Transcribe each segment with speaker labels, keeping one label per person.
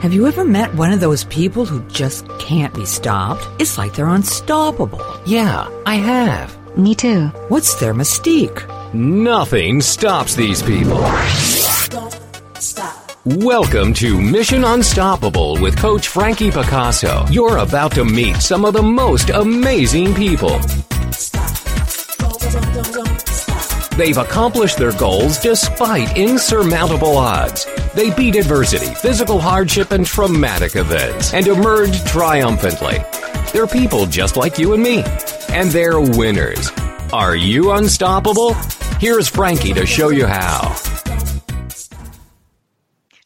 Speaker 1: Have you ever met one of those people who just can't be stopped? It's like they're unstoppable.
Speaker 2: Yeah, I have.
Speaker 3: Me too.
Speaker 1: What's their mystique?
Speaker 2: Nothing stops these people. Stop stop. Welcome to Mission Unstoppable with Coach Frankie Picasso. You're about to meet some of the most amazing people. They've accomplished their goals despite insurmountable odds. They beat adversity, physical hardship, and traumatic events and emerged triumphantly. They're people just like you and me. And they're winners. Are you unstoppable? Here's Frankie to show you how.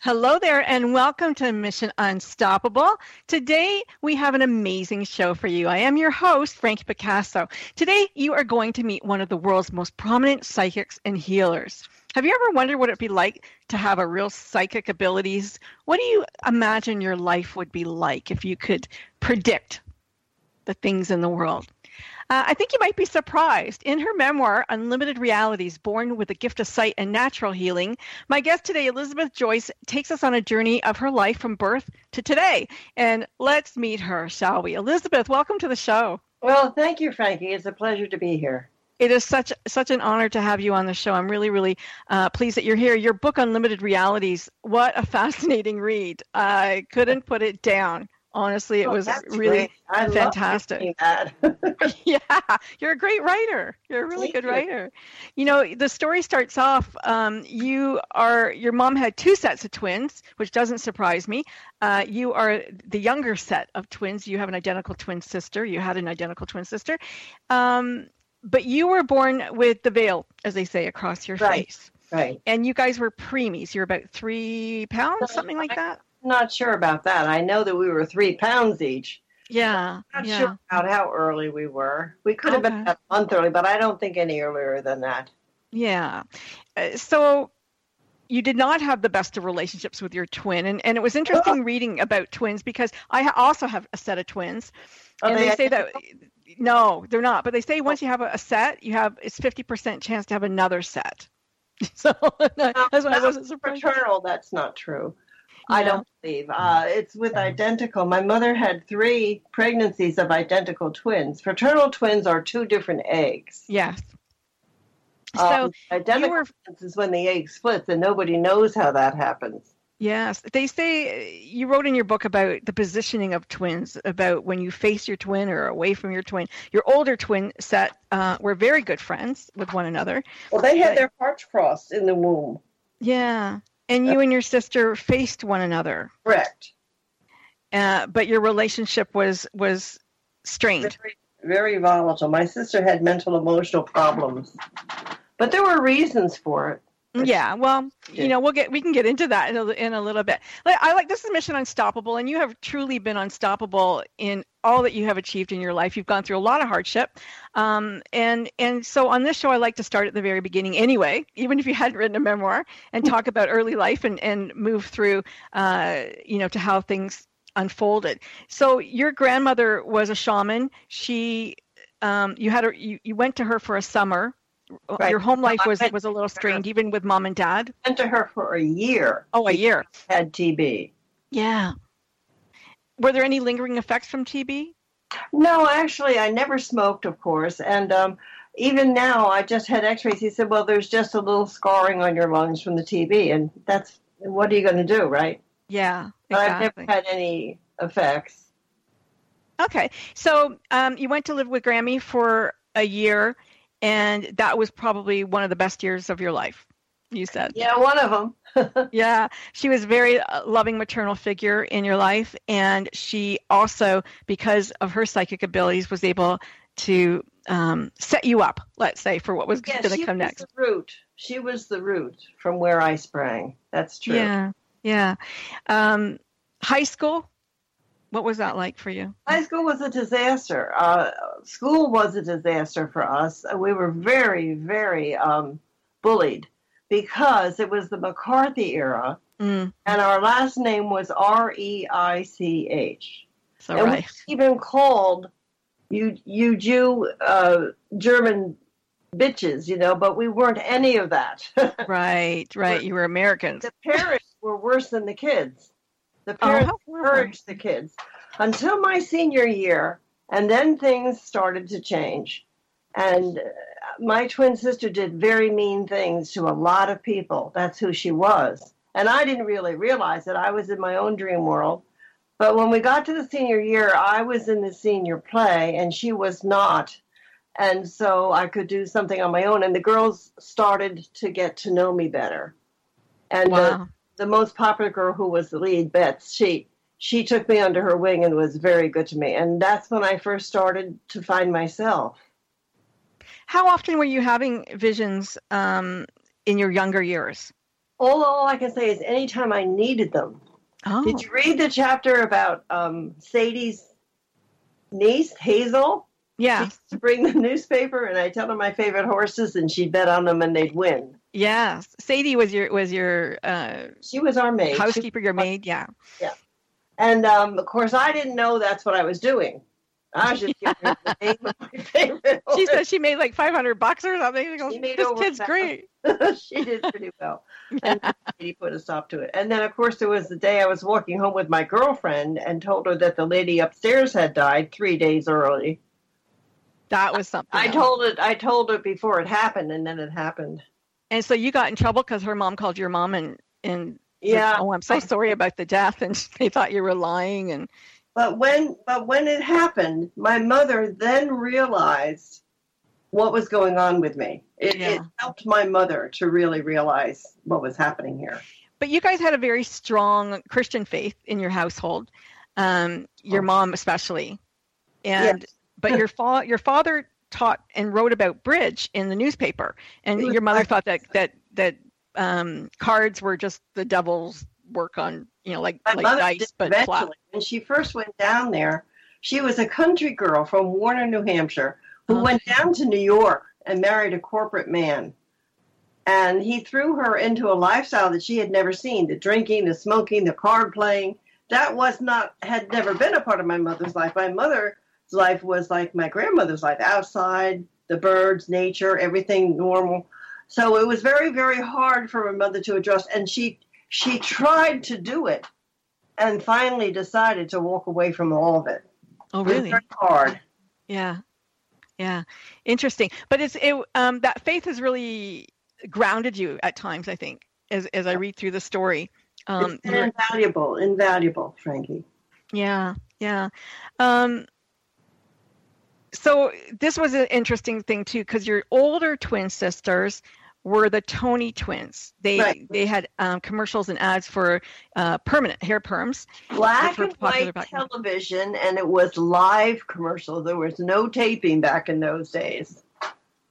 Speaker 4: Hello there, and welcome to Mission Unstoppable. Today, we have an amazing show for you. I am your host, Frankie Picasso. Today, you are going to meet one of the world's most prominent psychics and healers. Have you ever wondered what it'd be like to have a real psychic abilities? What do you imagine your life would be like if you could predict the things in the world? Uh, I think you might be surprised. In her memoir, Unlimited Realities Born with a Gift of Sight and Natural Healing, my guest today, Elizabeth Joyce, takes us on a journey of her life from birth to today. And let's meet her, shall we? Elizabeth, welcome to the show.
Speaker 5: Well, thank you, Frankie. It's a pleasure to be here.
Speaker 4: It is such such an honor to have you on the show. I'm really, really uh, pleased that you're here. Your book, Unlimited Realities, what a fascinating read. I couldn't put it down. Honestly, it
Speaker 5: Oh,
Speaker 4: was really. Fantastic. yeah, you're a great writer. You're a really
Speaker 5: Thank
Speaker 4: good
Speaker 5: you.
Speaker 4: writer. You know, the story starts off. Um, you are your mom had two sets of twins, which doesn't surprise me. Uh, you are the younger set of twins. You have an identical twin sister. You had an identical twin sister, um, but you were born with the veil, as they say, across your
Speaker 5: Right.
Speaker 4: face.
Speaker 5: right.
Speaker 4: And you guys were preemies. You're about three pounds, something like that.
Speaker 5: Not sure about that. I know that we were three pounds each.
Speaker 4: Yeah.
Speaker 5: Not
Speaker 4: yeah.
Speaker 5: sure about how early we were. We could have been a month early, but I don't think any earlier than that.
Speaker 4: Yeah. Uh, so you did not have the best of relationships with your twin. And, and it was interesting reading about twins because I also have a set of twins.
Speaker 5: Are
Speaker 4: and they, say that, no, they're not. But they say once you have a, set, you have, it's 50% chance to have another set. So that's why I wasn't surprised.
Speaker 5: Fraternal, that's not true. I don't believe. Uh, it's with identical. My mother had three pregnancies of identical twins. Fraternal twins are two different eggs.
Speaker 4: Yes. So
Speaker 5: Um, identical
Speaker 4: were-
Speaker 5: twins is when the egg splits, and nobody knows how that happens.
Speaker 4: Yes, they say you wrote in your book about the positioning of twins, about when you face your twin or away from your twin. Your older twin set uh, were very good friends with one another.
Speaker 5: Well, they had
Speaker 4: Right.
Speaker 5: their hearts crossed in the womb.
Speaker 4: Yeah, and you and your sister faced one another,
Speaker 5: Correct.
Speaker 4: uh, but your relationship was was strained.
Speaker 5: Very, very volatile. My sister had mental emotional problems, but there were reasons for it.
Speaker 4: Yeah, well, you know, we'll get we can get into that in a, in a little bit. Like, I like this is Mission Unstoppable, and you have truly been unstoppable in all that you have achieved in your life. You've gone through a lot of hardship, um, and and so on this show, I like to start at the very beginning anyway, even if you hadn't written a memoir, and talk about early life and and move through, uh, you know, to how things unfolded. So your grandmother was a shaman. She, um, you had her, you, you went to her for a summer.
Speaker 5: Right.
Speaker 4: Your home life was was a little strained, even with mom and dad.
Speaker 5: Went to her for a year.
Speaker 4: Oh, a year.
Speaker 5: Had TB.
Speaker 4: Yeah. Were there any lingering effects from TB?
Speaker 5: No, actually, I never smoked, of course, and um, even now, I just had X-rays. He said, "Well, there's just a little scarring on your lungs from the TB, and that's what are you going to do, right?"
Speaker 4: Yeah,
Speaker 5: But
Speaker 4: exactly.
Speaker 5: I've never had any effects.
Speaker 4: Okay, so um, you went to live with Grammy for a year, and that was probably one of the best years of your life. You said.
Speaker 5: Yeah, one of them.
Speaker 4: Yeah, she was a very uh, loving maternal figure in your life, and she also, because of her psychic abilities, was able to um, set you up. Let's say for what was
Speaker 5: Yeah,
Speaker 4: going to come
Speaker 5: was
Speaker 4: next.
Speaker 5: the root. She was the root from where I sprang. That's true.
Speaker 4: Yeah, yeah. Um, high school, what was that like for you?
Speaker 5: High school was a disaster. Uh, school was a disaster for us. We were very, very um, bullied because it was the McCarthy era,
Speaker 4: Mm,
Speaker 5: and our last name was R E I C H.
Speaker 4: so
Speaker 5: And
Speaker 4: right.
Speaker 5: we were even called you, you Jew, uh, German bitches, you know, but we weren't any of that.
Speaker 4: Right, right. You were Americans.
Speaker 5: the parents were worse than the kids. The
Speaker 4: Oh,
Speaker 5: parents
Speaker 4: wonderful.
Speaker 5: encouraged the kids until my senior year, and then things started to change. And uh, my twin sister did very mean things to a lot of people. That's who she was. And I didn't really realize that I was in my own dream world. But when we got to the senior year, I was in the senior play and she was not. And so I could do something on my own. And the girls started to get to know me better. And
Speaker 4: Wow.
Speaker 5: the most popular girl who was the lead, Beth, she she took me under her wing and was very good to me. And that's when I first started to find myself.
Speaker 4: How often were you having visions um, in your younger years?
Speaker 5: All, all I can say is anytime I needed them.
Speaker 4: Oh,
Speaker 5: Did you read the chapter about um, Sadie's niece, Hazel? She
Speaker 4: yeah,
Speaker 5: used to bring the newspaper, and I tell her my favorite horses, and she'd bet on them, and they'd win.
Speaker 4: yes. Sadie was your was your uh,
Speaker 5: She was our maid. She-
Speaker 4: housekeeper, your maid. Yeah. Yeah.
Speaker 5: And um, of course, I didn't know that's what I was doing. I was just giving her the name of my favorite
Speaker 4: She
Speaker 5: horse.
Speaker 4: said she made like 500 bucks or something. She goes,
Speaker 5: She made
Speaker 4: this kid's
Speaker 5: that.
Speaker 4: great.
Speaker 5: she did pretty well. And he put a stop to it. And then, of course, there was the day I was walking home with my girlfriend and told her that the lady upstairs had died three days early.
Speaker 4: That was something.
Speaker 5: I told it. I told it before it happened, and then it happened.
Speaker 4: And so you got in trouble because her mom called your mom and and said,
Speaker 5: Yeah.
Speaker 4: oh, I'm so sorry about the death, and they thought you were lying. And
Speaker 5: But when but when it happened, my mother then realized what was going on with me. It, it helped my mother to really realize what was happening here.
Speaker 4: but you guys had a very strong Christian faith in your household, um, your
Speaker 5: Oh.
Speaker 4: mom especially, and
Speaker 5: Yes.
Speaker 4: But your fa- your father taught and wrote about bridge in the newspaper, and your mother
Speaker 5: like-
Speaker 4: thought that that that um, cards were just the devil's work on you know like like dice but
Speaker 5: eventually.
Speaker 4: flat.
Speaker 5: When she first went down there, she was a country girl from Warner, New Hampshire, who went down to New York and married a corporate man. And he threw her into a lifestyle that she had never seen the drinking, the smoking, the card playing. That was not, had never been a part of my mother's life. My mother's life was like my grandmother's life outside, the birds, nature, everything normal. So it was very, very hard for my mother to adjust. And she, she tried to do it and finally decided to walk away from all of it.
Speaker 4: Oh
Speaker 5: It
Speaker 4: really?
Speaker 5: very hard.
Speaker 4: Yeah, yeah, interesting. But it's it um that faith has really grounded you at times. I think as as I read through the story. Um,
Speaker 5: it's been
Speaker 4: you're-
Speaker 5: invaluable, invaluable, Frankie.
Speaker 4: yeah, yeah. Um, so this was an interesting thing too, because your older twin sisters were the Tony twins. They
Speaker 5: Right.
Speaker 4: they had um, commercials and ads for uh, permanent hair perms.
Speaker 5: Black and white television, and it was live commercial. There was no taping back in those days.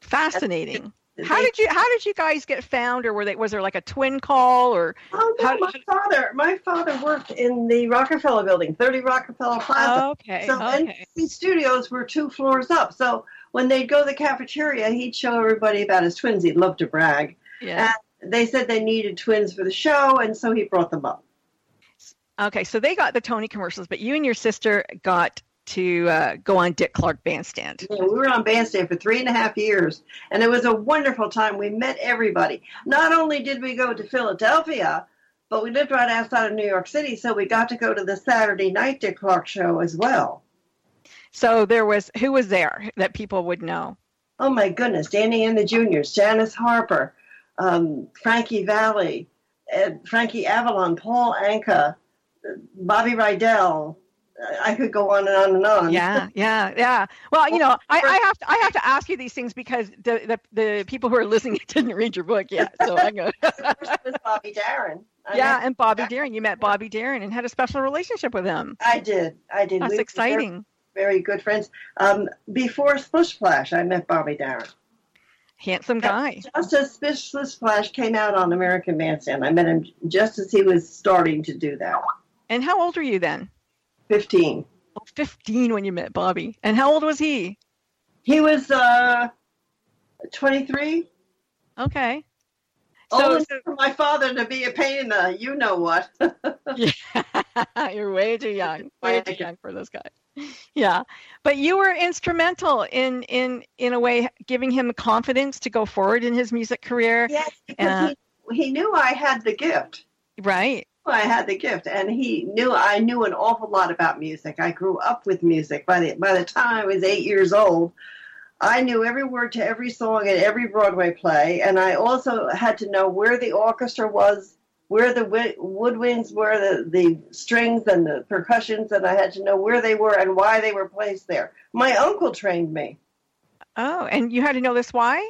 Speaker 4: Fascinating. How
Speaker 5: They-
Speaker 4: did you how did you guys get found, or were they was there like a twin call, or
Speaker 5: Oh no, my father, my father worked in the Rockefeller Building, 30 Rockefeller Plaza.
Speaker 4: okay,
Speaker 5: so
Speaker 4: okay.
Speaker 5: NBC studios were two floors up. So when they'd go to the cafeteria, he'd show everybody about his twins. He'd love to brag.
Speaker 4: Yeah.
Speaker 5: They said they needed twins for the show, and so he brought them up.
Speaker 4: Okay, so they got the Tony commercials, but you and your sister got to uh, go on Dick Clark Bandstand.
Speaker 5: Yeah, we were on bandstand for three and a half years, and it was a wonderful time. We met everybody. Not only did we go to Philadelphia, but we lived right outside of New York City, so we got to go to the Saturday night Dick Clark show as well.
Speaker 4: So there was who was there that people would know.
Speaker 5: Oh my goodness, Danny and the Juniors, Janice Harper, um, Frankie Valli, Ed, Frankie Avalon, Paul Anka, Bobby Rydell. I could go on and on and on.
Speaker 4: Yeah, yeah, yeah. Well, you know, I, I have to I have to ask you these things because the the, the people who are listening didn't read your book yet. So I'm gonna,
Speaker 5: First was Bobby Darin. I
Speaker 4: yeah, and Bobby Darin. You met Bobby Darin and had a special relationship with him.
Speaker 5: I did. I did.
Speaker 4: That's
Speaker 5: We
Speaker 4: exciting.
Speaker 5: very good friends. Um, before Splish Splash, I met Bobby Darin.
Speaker 4: Handsome guy.
Speaker 5: Just as Splish Splish Splash came out on American Bandstand, I met him just as he was starting to do that.
Speaker 4: And how old were you then?
Speaker 5: 15.
Speaker 4: Oh, 15 when you met Bobby. And how old was he?
Speaker 5: He was uh, 23.
Speaker 4: Okay.
Speaker 5: old
Speaker 4: So,
Speaker 5: for my father to be a pain in the you know what.
Speaker 4: yeah, you're way too young. Way too young for this guy. Yeah, but you were instrumental in in in a way giving him confidence to go forward in his music career.
Speaker 5: yes, because
Speaker 4: Uh,
Speaker 5: he, he knew I had the gift.
Speaker 4: Right.
Speaker 5: I had the gift, and he knew I knew an awful lot about music. I grew up with music. By the by the time I was eight years old, I knew every word to every song in every Broadway play, and I also had to know where the orchestra was, where the woodwinds were, the, the strings and the percussions, and I had to know where they were and why they were placed there. My uncle trained me.
Speaker 4: Oh, and you had to know this why?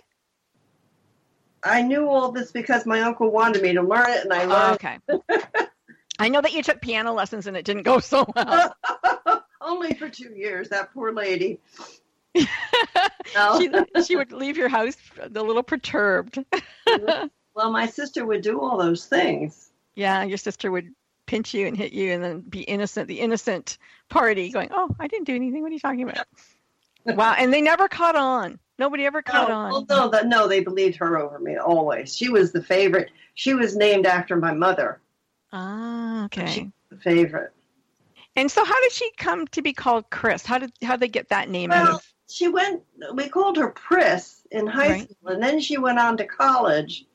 Speaker 5: I knew all this because my uncle wanted me to learn it, and I learned.
Speaker 4: Oh, okay. I know that you took piano lessons and it didn't go so well.
Speaker 5: Only for two years, that poor lady.
Speaker 4: no. she, she would leave your house a little perturbed.
Speaker 5: well, my sister would do all those things.
Speaker 4: Yeah, your sister would pinch you and hit you and then be innocent, the innocent party going, Oh, I didn't do anything. What are you talking about? wow. And they never caught on. Nobody ever caught
Speaker 5: no,
Speaker 4: on.
Speaker 5: Well, no, that, no, they believed her over me always. She was the favorite. She was named after my mother.
Speaker 4: Ah, okay. She
Speaker 5: the favorite.
Speaker 4: And so, how did she come to be called Chris? How did how they get that name
Speaker 5: well,
Speaker 4: out of?
Speaker 5: She went. We called her Pris in high right. school, and then she went on to college,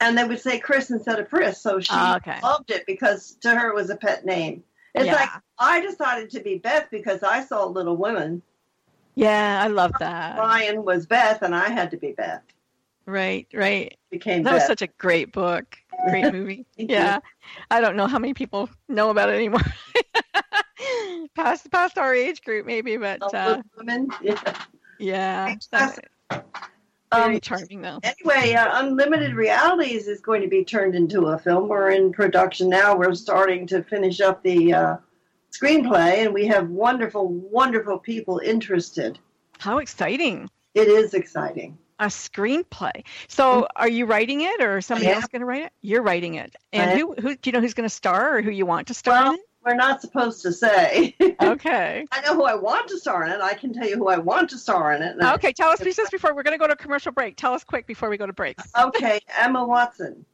Speaker 5: and they would say Chris instead of Pris. So she
Speaker 4: ah, okay.
Speaker 5: loved it because to her it was a pet name. It's yeah. like I decided to be Beth because I saw Little Women.
Speaker 4: Yeah, I love that.
Speaker 5: Ryan was Beth, and I had to be Beth.
Speaker 4: Right, right.
Speaker 5: Became
Speaker 4: that
Speaker 5: Beth.
Speaker 4: was such a great book, great movie. yeah, I don't know how many people know about it anymore. past past our age group, maybe, but uh,
Speaker 5: women. Yeah,
Speaker 4: yeah. Very um, charming, though.
Speaker 5: Anyway, uh, Unlimited Realities is going to be turned into a film. We're in production now. We're starting to finish up the uh, screenplay, and we have wonderful, wonderful people interested.
Speaker 4: How exciting!
Speaker 5: It is exciting.
Speaker 4: A screenplay. So, mm-hmm. are you writing it, or somebody else going to write it? You're writing it, and who, who do you know who's going to star, or who you want to star
Speaker 5: well? We're not supposed to say.
Speaker 4: Okay.
Speaker 5: I know who I want to star in it. I can tell you who I want to star in it.
Speaker 4: Okay, tell us just before we're going to go to commercial break. Tell us quick before we go to breaks.
Speaker 5: Okay, Emma Watson.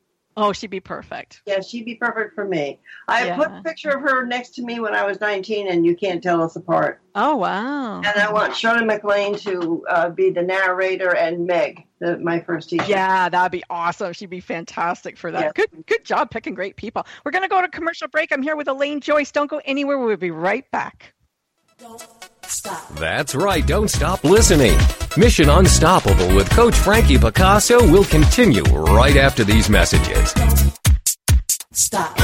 Speaker 4: Oh, she'd be perfect.
Speaker 5: Yeah, she'd be perfect for me. I
Speaker 4: Yeah.
Speaker 5: put a picture of her next to me when I was 19, and you can't tell us apart.
Speaker 4: Oh, wow.
Speaker 5: And I want Shirley MacLaine to uh, be the narrator and Meg, the, my first teacher.
Speaker 4: Yeah, that'd be awesome. She'd be fantastic for that.
Speaker 5: Yes.
Speaker 4: Good, good job picking great people. We're going to go to commercial break. I'm here with Elaine Joyce. Don't go anywhere. We'll be right back.
Speaker 2: That's right, don't stop listening. Mission Unstoppable with Coach Frankie Picasso will continue right after these messages.
Speaker 3: Stop.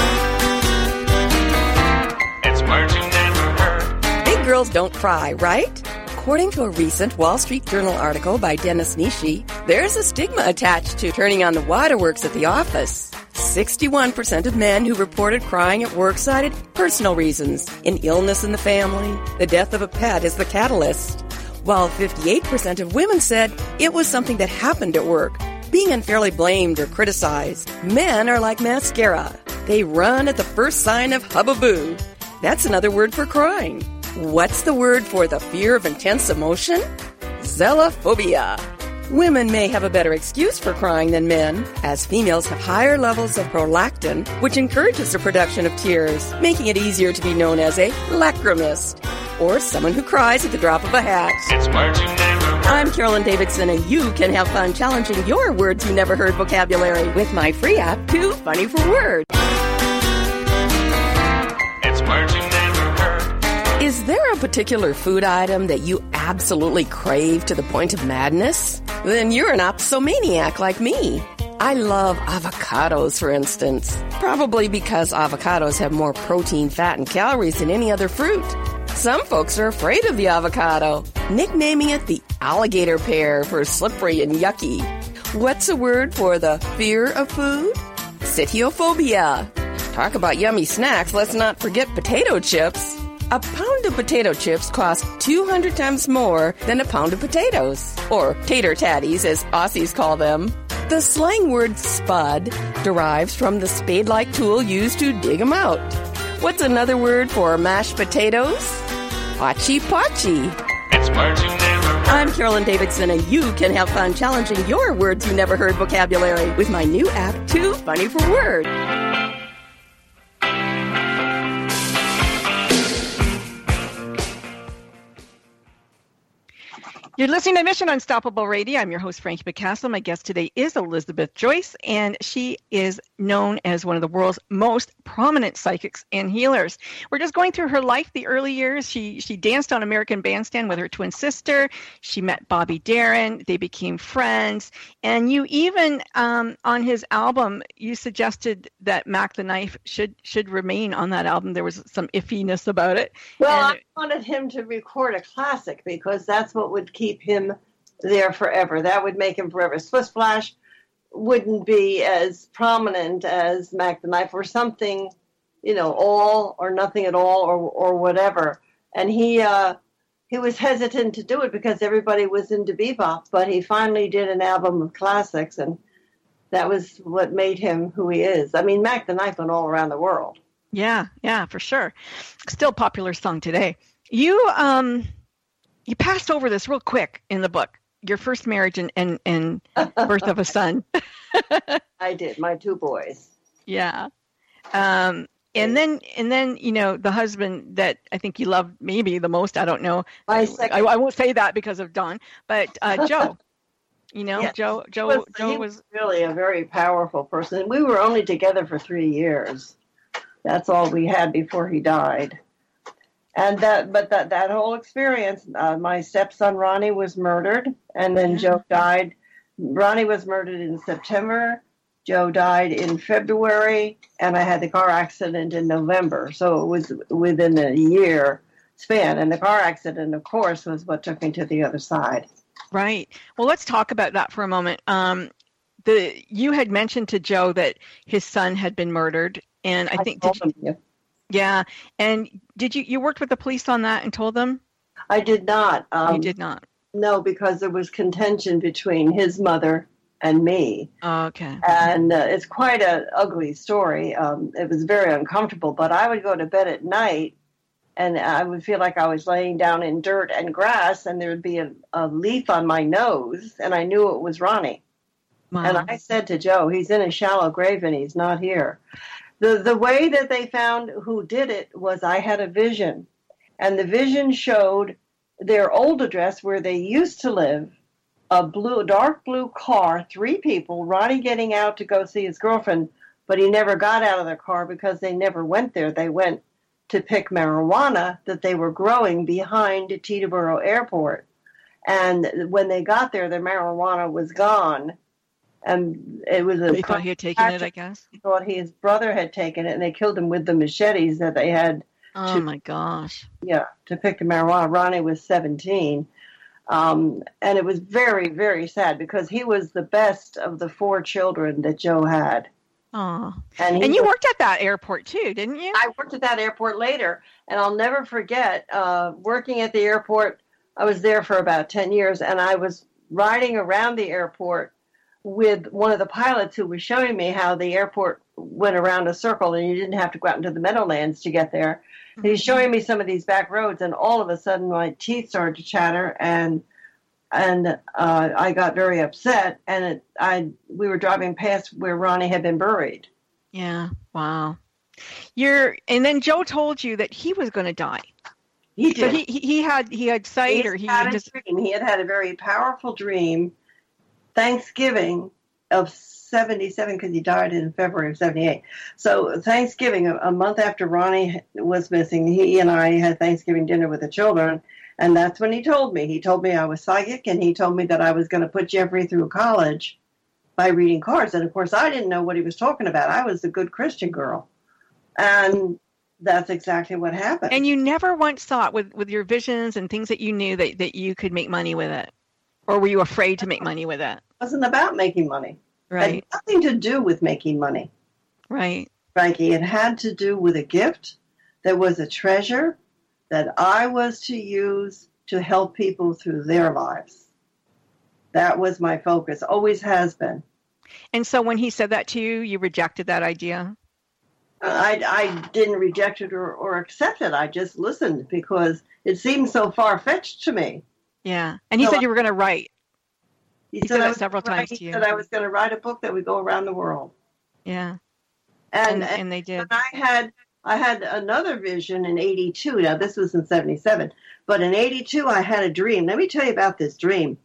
Speaker 3: It's words you never heard. Big girls don't cry, right? According to a recent Wall Street Journal article by Dennis Nishi, there's a stigma attached to turning on the waterworks at the office. 61% of men who reported crying at work cited personal reasons, an illness in the family, the death of a pet is the catalyst. While 58% of women said it was something that happened at work, being unfairly blamed or criticized. Men are like mascara. They run at the first sign of hubbub. That's another word for crying. What's the word for the fear of intense emotion? Zelophobia. Women may have a better excuse for crying than men, as females have higher levels of prolactin, which encourages the production of tears, making it easier to be known as a lachrymist, or someone who cries at the drop of a hat.
Speaker 6: It's words you never heard.
Speaker 3: I'm Carolyn Davidson, and you can have fun challenging your words you never heard vocabulary with my free app, Too Funny for Words.
Speaker 6: It's words you.
Speaker 3: Is there a particular food item that you absolutely crave to the point of madness? Then you're an opsomaniac like me. I love avocados, for instance. Probably because avocados have more protein, fat, and calories than any other fruit. Some folks are afraid of the avocado, nicknaming it the alligator pear for slippery and yucky. What's a word for the fear of food? Sitiophobia. Talk about yummy snacks, let's not forget potato chips. A pound of potato chips costs 200 times more than a pound of potatoes, or tater tatties as Aussies call them. The slang word spud derives from the spade like tool used to dig them out. What's another word for mashed potatoes? Pachi pachi.
Speaker 6: It's words you never heard.
Speaker 3: I'm Carolyn Davidson, and you can have fun challenging your words you never heard vocabulary with my new app, Too Funny for Words.
Speaker 4: You're listening to Mission Unstoppable Radio. I'm your host, Frankie Picasso. My guest today is Elizabeth Joyce, and she is known as one of the world's most prominent psychics and healers. We're just going through her life, the early years. She she danced on American Bandstand with her twin sister. She met Bobby Darin. They became friends. And you even um, on his album, you suggested that Mac the Knife should should remain on that album. There was some iffiness about it.
Speaker 5: Well,
Speaker 4: And-
Speaker 5: I wanted him to record a classic because that's what would keep him there forever. That would make him forever. Splish Splash wouldn't be as prominent as Mac the Knife or something, you know, all or nothing at all or or whatever. And he uh, he was hesitant to do it because everybody was into bebop, but he finally did an album of classics, and that was what made him who he is. I mean, Mac the Knife went all around the world.
Speaker 4: Yeah, yeah, for sure. Still popular song today. You um you passed over this real quick in the book. Your first marriage and and, and birth of a son.
Speaker 5: I did. My two boys.
Speaker 4: Yeah. Um and then and then you know the husband that I think you loved maybe the most. I don't know. I,
Speaker 5: second
Speaker 4: I won't say that because of Don, but uh, Joe. You know,
Speaker 5: Yes.
Speaker 4: Joe. Joe.
Speaker 5: was,
Speaker 4: Joe was.
Speaker 5: really a very powerful person. We were only together for three years. That's all we had before he died. And that, but that that whole experience, uh, my stepson Ronnie was murdered, and then Joe died. Ronnie was murdered in September. Joe died in February, and I had the car accident in November. So it was within a year span. And the car accident, of course, was what took me to the other side.
Speaker 4: Right. Well, let's talk about that for a moment. Um, the you had mentioned to Joe that his son had been murdered, and I, think did you, yeah. And did you you worked with the police on that and told them?
Speaker 5: I did not. Um,
Speaker 4: you did not.
Speaker 5: No, because there was contention between his mother and me,
Speaker 4: Oh, okay.
Speaker 5: and uh, it's quite a ugly story. Um, it was very uncomfortable, but I would go to bed at night, and I would feel like I was laying down in dirt and grass, and there would be a, a leaf on my nose, and I knew it was Ronnie.
Speaker 4: Wow.
Speaker 5: And I said to Joe, he's in a shallow grave and he's not here. The the way that they found who did it was I had a vision. And the vision showed their old address where they used to live, a blue dark blue car, three people, Ronnie getting out to go see his girlfriend, but he never got out of the car because they never went there. They went to pick marijuana that they were growing behind Teterboro Airport. And when they got there, the marijuana was gone. And it was a
Speaker 4: they thought he had taken it. I guess.
Speaker 5: he thought his brother had taken it, and they killed him with the machetes that they had,
Speaker 4: Oh my gosh.
Speaker 5: yeah, to pick the marijuana. Ronnie was 17. Um, and it was very, very sad because he was the best of the four children that Joe had.
Speaker 4: Oh.
Speaker 5: And,
Speaker 4: And you
Speaker 5: was-
Speaker 4: worked at that airport too, didn't you?
Speaker 5: I worked at that airport later, and I'll never forget uh, working at the airport. I was there for about 10 years, and I was riding around the airport with one of the pilots who was showing me how the airport went around a circle and you didn't have to go out into the meadowlands to get there. And he's showing me some of these back roads, and all of a sudden my teeth started to chatter, and and uh, I got very upset. And it, I we were driving past where Ronnie had been buried.
Speaker 4: Yeah. Wow. You're and then Joe told you that he was going to die.
Speaker 5: He
Speaker 4: So
Speaker 5: did.
Speaker 4: he he he had he had sight
Speaker 5: He
Speaker 4: or he
Speaker 5: had a
Speaker 4: just
Speaker 5: dream. He had had a very powerful dream. Thanksgiving of 77 because he died in February of 78. So Thanksgiving, a, a month after Ronnie was missing, he and I had Thanksgiving dinner with the children. And that's when he told me. He told me I was psychic and he told me that I was going to put Jeffrey through college by reading cards. And of course, I didn't know what he was talking about. I was a good Christian girl. And that's exactly what happened.
Speaker 4: and you never once thought with with your visions and things that you knew that that you could make money with it, or were you afraid to make money with it?
Speaker 5: it wasn't about making money. It
Speaker 4: Right.
Speaker 5: had nothing to do with making money.
Speaker 4: Right.
Speaker 5: Frankie. It had to do with a gift that was a treasure that I was to use to help people through their lives. That was my focus, always has been.
Speaker 4: And so when he said that to you, you rejected that idea.
Speaker 5: I, I didn't reject it or, or accept it. I just listened because it seemed so far fetched to me.
Speaker 4: Yeah. And he
Speaker 5: No,
Speaker 4: said you were going to write.
Speaker 5: He,
Speaker 4: He said that several times to
Speaker 5: he
Speaker 4: you.
Speaker 5: said I was going to write a book that would go around the world.
Speaker 4: Yeah.
Speaker 5: And,
Speaker 4: And
Speaker 5: and
Speaker 4: and they did.
Speaker 5: when I had I had another vision in 82. Now, this was in 77, but in 82, I had a dream. Let me tell you about this dream.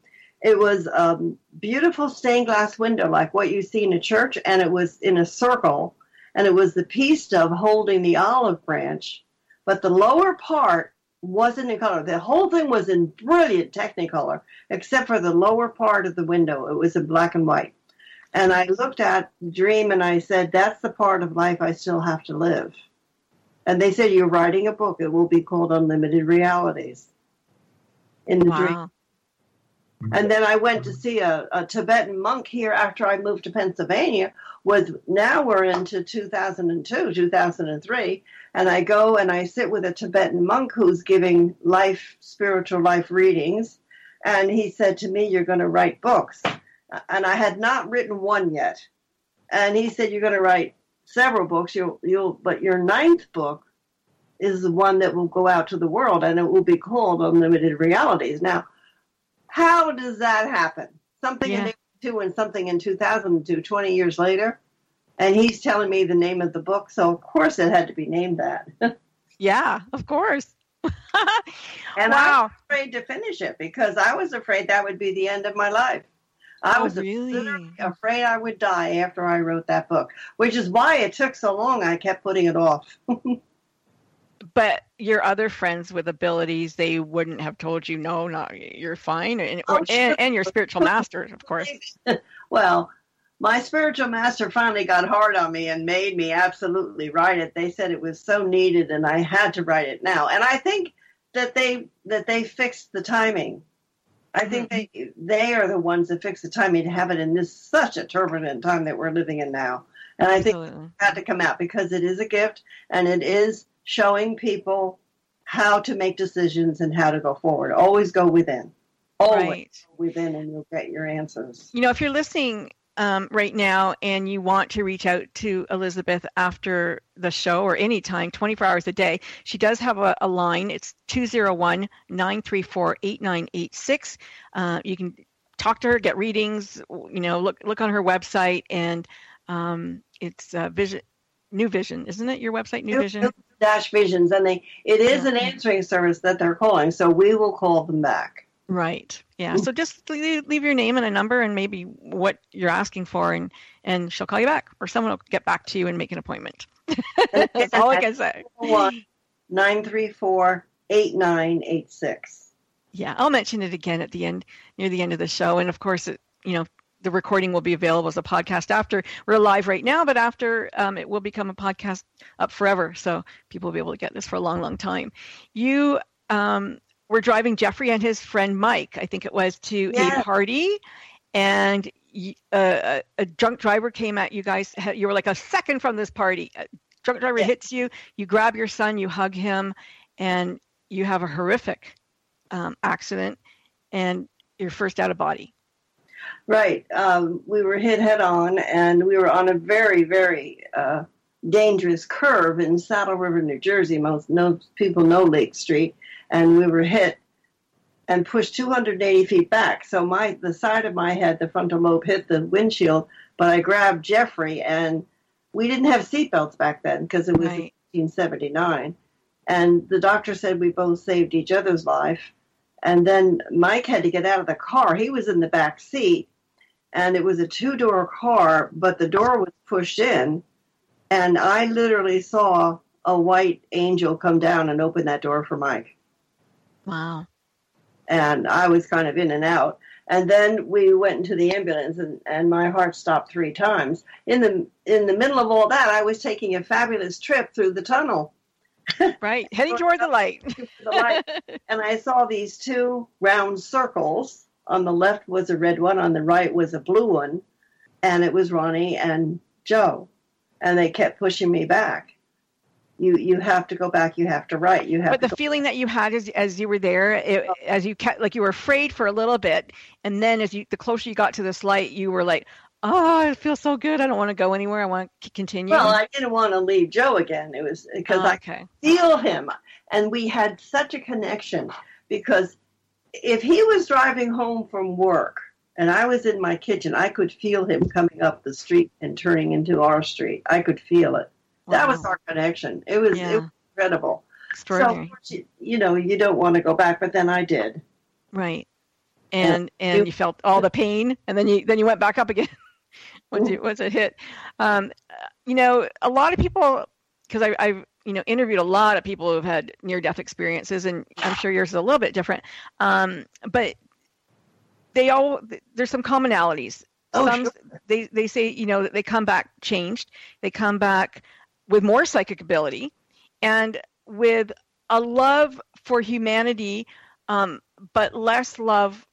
Speaker 5: It was a beautiful stained glass window, like what you see in a church, and it was in a circle, and it was the pea stub holding the olive branch, but the lower part wasn't in color. The whole thing was in brilliant Technicolor, except for the lower part of the window. It was in black and white. And I looked at dream and I said, That's the part of life I still have to live. And they said, You're writing a book. It will be called Unlimited Realities. In the dream. And then I went to see a, a Tibetan monk here after I moved to Pennsylvania. Was now we're into 2002, 2003, and I go and I sit with a Tibetan monk who's giving life, spiritual life readings, and he said to me, "You're going to write books," and I had not written one yet, and he said, "You're going to write several books. You'll, you'll, but your ninth book is the one that will go out to the world, and it will be called Unlimited Realities." Now how does that happen? Something
Speaker 4: Yeah.
Speaker 5: in 82 and something in 2002, 20 years later. And he's telling me the name of the book. So, of course, it had to be named that.
Speaker 4: Yeah, of course.
Speaker 5: And I
Speaker 4: wow.
Speaker 5: was afraid to finish it because I was afraid that would be the end of my life. I
Speaker 4: Oh,
Speaker 5: was
Speaker 4: really?
Speaker 5: afraid I would die after I wrote that book, which is why it took so long. I kept putting it off.
Speaker 4: But your other friends with abilities, they wouldn't have told you, no, no, you're fine. And,
Speaker 5: Oh, sure.
Speaker 4: and, and your spiritual masters, of course.
Speaker 5: well, my spiritual master finally got hard on me and made me absolutely write it. They said it was so needed and I had to write it now. And I think that they that they fixed the timing. I think mm-hmm. they they are the ones that fixed the timing to have it in this such a turbulent time that we're living in now. And I think it had to come out because it is a gift and it is showing people how to make decisions and how to go forward. Always go within. Always
Speaker 4: Right.
Speaker 5: go within and you'll get your answers.
Speaker 4: You know, if you're listening um, right now and you want to reach out to Elizabeth after the show or anytime, 24 hours a day, she does have a, a line. It's 201 934 8986. Uh, You can talk to her, get readings, you know, look, look on her website, and um, it's uh, Vision. New Vision, isn't it? Your website, New Vision.
Speaker 5: Dash Visions, and they it is
Speaker 4: Yeah.
Speaker 5: an answering service that they're calling, so we will call them back.
Speaker 4: Right. Yeah. Mm. So just leave, leave your name and a number and maybe what you're asking for, and and she'll call you back, or someone will get back to you and make an appointment. That's all I can say.
Speaker 5: One nine three four eight nine eight six.
Speaker 4: Yeah, I'll mention it again at the end, near the end of the show, and of course, it, you know, the recording will be available as a podcast after. We're live right now, but after um, it will become a podcast up forever, so people will be able to get this for a long, long time. You um, were driving Jeffrey and his friend Mike, I think it was, to
Speaker 5: Yeah.
Speaker 4: a party, and uh, a, a drunk driver came at you guys. You were like a second from this party. A drunk driver
Speaker 5: Yeah.
Speaker 4: hits you. You grab your son, you hug him, and you have a horrific um, accident, and you're first out of body.
Speaker 5: Right. Um, we were hit head on, and we were on a very, very uh, dangerous curve in Saddle River, New Jersey. Most no people know Lake Street, and we were hit and pushed 280 feet back. So my the side of my head, the frontal lobe, hit the windshield, but I grabbed Jeffrey, and we didn't have seatbelts back then because it was
Speaker 4: Right.
Speaker 5: 1979. And the doctor said we both saved each other's life. And then Mike had to get out of the car. He was in the back seat, and it was a two door car, but the door was pushed in. And I literally saw a white angel come down and open that door for Mike.
Speaker 4: Wow.
Speaker 5: And I was kind of in and out. And then we went into the ambulance, and, and my heart stopped three times. In the in the middle of all that, I was taking a fabulous trip through the tunnel
Speaker 4: Right. Heading toward the light.
Speaker 5: the light, and I saw these two round circles. On the left was a red one, on the right was a blue one, and it was Ronnie and Joe, and they kept pushing me back. You you have to go back. You have to write. You have
Speaker 4: But the feeling that you had as as you were there, it, as you kept like you were afraid for a little bit, and then as you the closer you got to this light, you were like, "Oh, it feels so good. I don't want to go anywhere. I want to continue."
Speaker 5: well, I didn't want to leave Joe again. It was uh, because
Speaker 4: Oh, ah,
Speaker 5: I
Speaker 4: okay.
Speaker 5: feel him, and we had such a connection. Because if he was driving home from work and I was in my kitchen, I could feel him coming up the street and turning into our street. I could feel it. That was our connection. It was,
Speaker 4: Yeah.
Speaker 5: it was incredible. So, you, know, you don't want to go back, but then I did.
Speaker 4: Right.
Speaker 5: And
Speaker 4: And and
Speaker 5: you-
Speaker 4: you felt all the pain and then you then you went back up again once once it hit. Um, you know, a lot of people because I I've you know interviewed a lot of people who've had near death experiences and I'm sure yours is a little bit different. Um, but they all there's some commonalities.
Speaker 5: Oh,
Speaker 4: some
Speaker 5: sure.
Speaker 4: they they say you know that they come back changed. They come back with more psychic ability and with a love for humanity um, but less love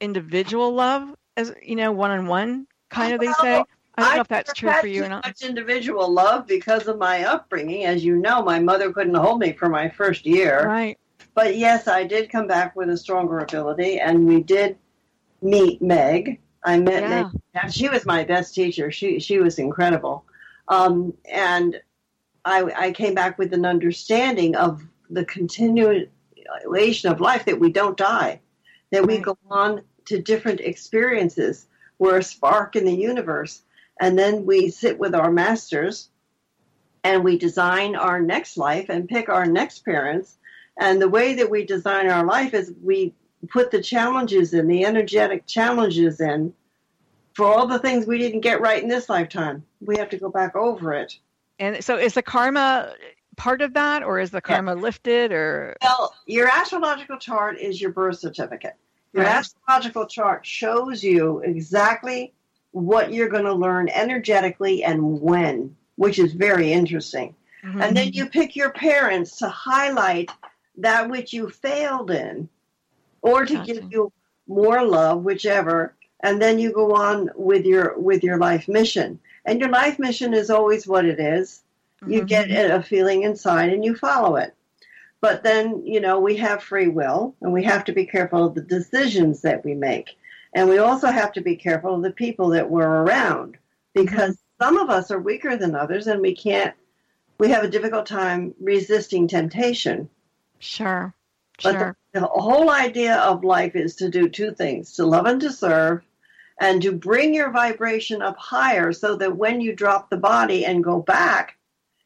Speaker 4: individual love as you know one on one kind of they say i don't know if that's true for you or not
Speaker 5: Much individual love because of my upbringing. As you know, my mother couldn't hold me for my first year.
Speaker 4: right
Speaker 5: But yes, I did come back with a stronger ability, and we did meet Meg. I met
Speaker 4: Yeah.
Speaker 5: Meg. and She was my best teacher. She she was incredible, um, and I I came back with an understanding of the continuation of life that we don't die, that we go on to different experiences. We're a spark in the universe, and then we sit with our masters, and we design our next life and pick our next parents and the way that we design our life is we put the challenges in, the energetic challenges in, for all the things we didn't get right in this lifetime. We have to go back over it.
Speaker 4: and so is the karma part of that or is the karma lifted or
Speaker 5: Well, your astrological chart is your birth certificate. Your
Speaker 4: Right.
Speaker 5: astrological chart shows you exactly what you're going to learn energetically and when, which is very interesting.
Speaker 4: Mm-hmm.
Speaker 5: And then you pick your parents to highlight that which you failed in or to
Speaker 4: Gotcha.
Speaker 5: give you more love, whichever. And then you go on with your with your life mission. And your life mission is always what it is. You
Speaker 4: Mhm.
Speaker 5: get a feeling inside and you follow it. But then, you know, we have free will and we have to be careful of the decisions that we make. And we also have to be careful of the people that we're around mm-hmm. because some of us are weaker than others and we can't, we have a difficult time resisting temptation.
Speaker 4: sure
Speaker 5: But
Speaker 4: sure
Speaker 5: the, the whole idea of life is to do two things to love and to serve and to bring your vibration up higher so that when you drop the body and go back,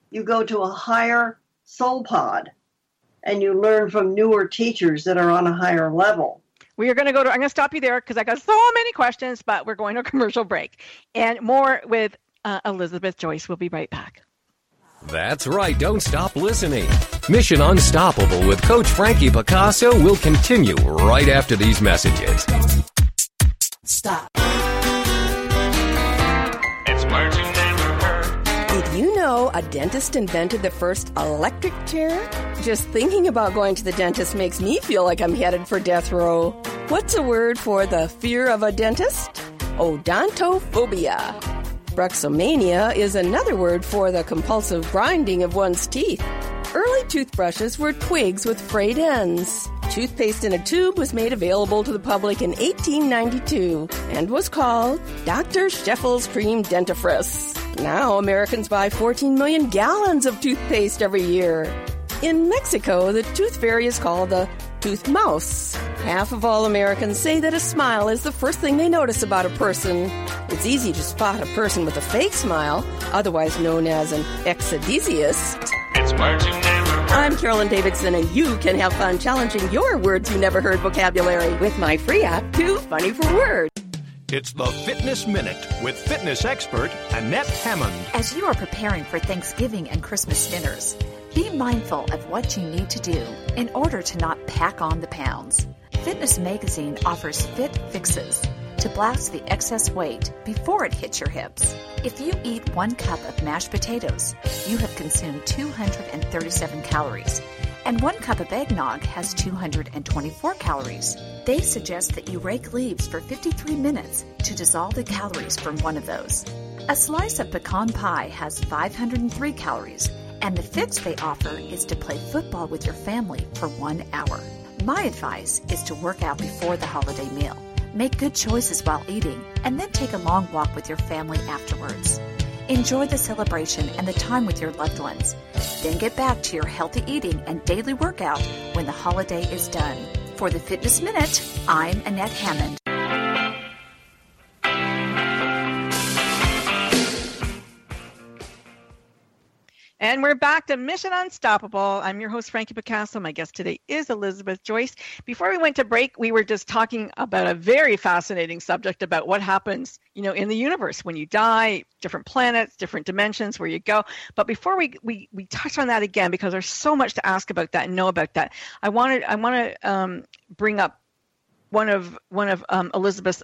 Speaker 5: you go to a higher soul pod and you learn from newer teachers that are on a higher level.
Speaker 4: we are going to go to i'm going to stop you there because i got so many questions but we're going to a commercial break and more with uh, elizabeth joyce we'll be right back
Speaker 2: That's right, don't stop listening. Mission Unstoppable with Coach Frankie Picasso will continue right after these messages.
Speaker 7: Stop.
Speaker 6: You
Speaker 3: know a dentist invented the first electric chair? Just thinking about going to the dentist makes me feel like I'm headed for death row. What's a word for the fear of a dentist? Odontophobia. Bruxomania is another word for the compulsive grinding of one's teeth. Early toothbrushes were twigs with frayed ends. Toothpaste in a tube was made available to the public in 1892 and was called Dr. Sheffield's Cream Dentifrice. Now Americans buy 14 million gallons of toothpaste every year. In Mexico, the tooth fairy is called the tooth mouse. Half of all Americans say that a smile is the first thing they notice about a person. It's easy to spot a person with a fake smile, otherwise known as an exedesius.
Speaker 6: It's.
Speaker 3: I'm Carolyn Davidson, and you can have fun challenging your words you never heard vocabulary with my free app, Too Funny for Words.
Speaker 8: It's the Fitness Minute with fitness expert Annette Hammond.
Speaker 9: As you are preparing for Thanksgiving and Christmas dinners, be mindful of what you need to do in order to not pack on the pounds. Fitness Magazine offers fit fixes to blast the excess weight before it hits your hips. If you eat one cup of mashed potatoes, you have consumed 237 calories, and one cup of eggnog has 224 calories. They suggest that you rake leaves for 53 minutes to dissolve the calories from one of those. A slice of pecan pie has 503 calories, and the fix they offer is to play football with your family for one hour. My advice is to work out before the holiday meal. Make good choices while eating, and then take a long walk with your family afterwards. Enjoy the celebration and the time with your loved ones. Then get back to your healthy eating and daily workout when the holiday is done. For the Fitness Minute, I'm Annette Hammond.
Speaker 4: And we're back to Mission Unstoppable. I'm your host, Frankie Picasso. My guest today is Elizabeth Joyce. Before we went to break, we were just talking about a very fascinating subject about what happens, you know, in the universe when you die, different planets, different dimensions, where you go. But before we we, we touch on that again, because there's so much to ask about that and know about that, I wanted I want to um, bring up one of one of um, Elizabeth's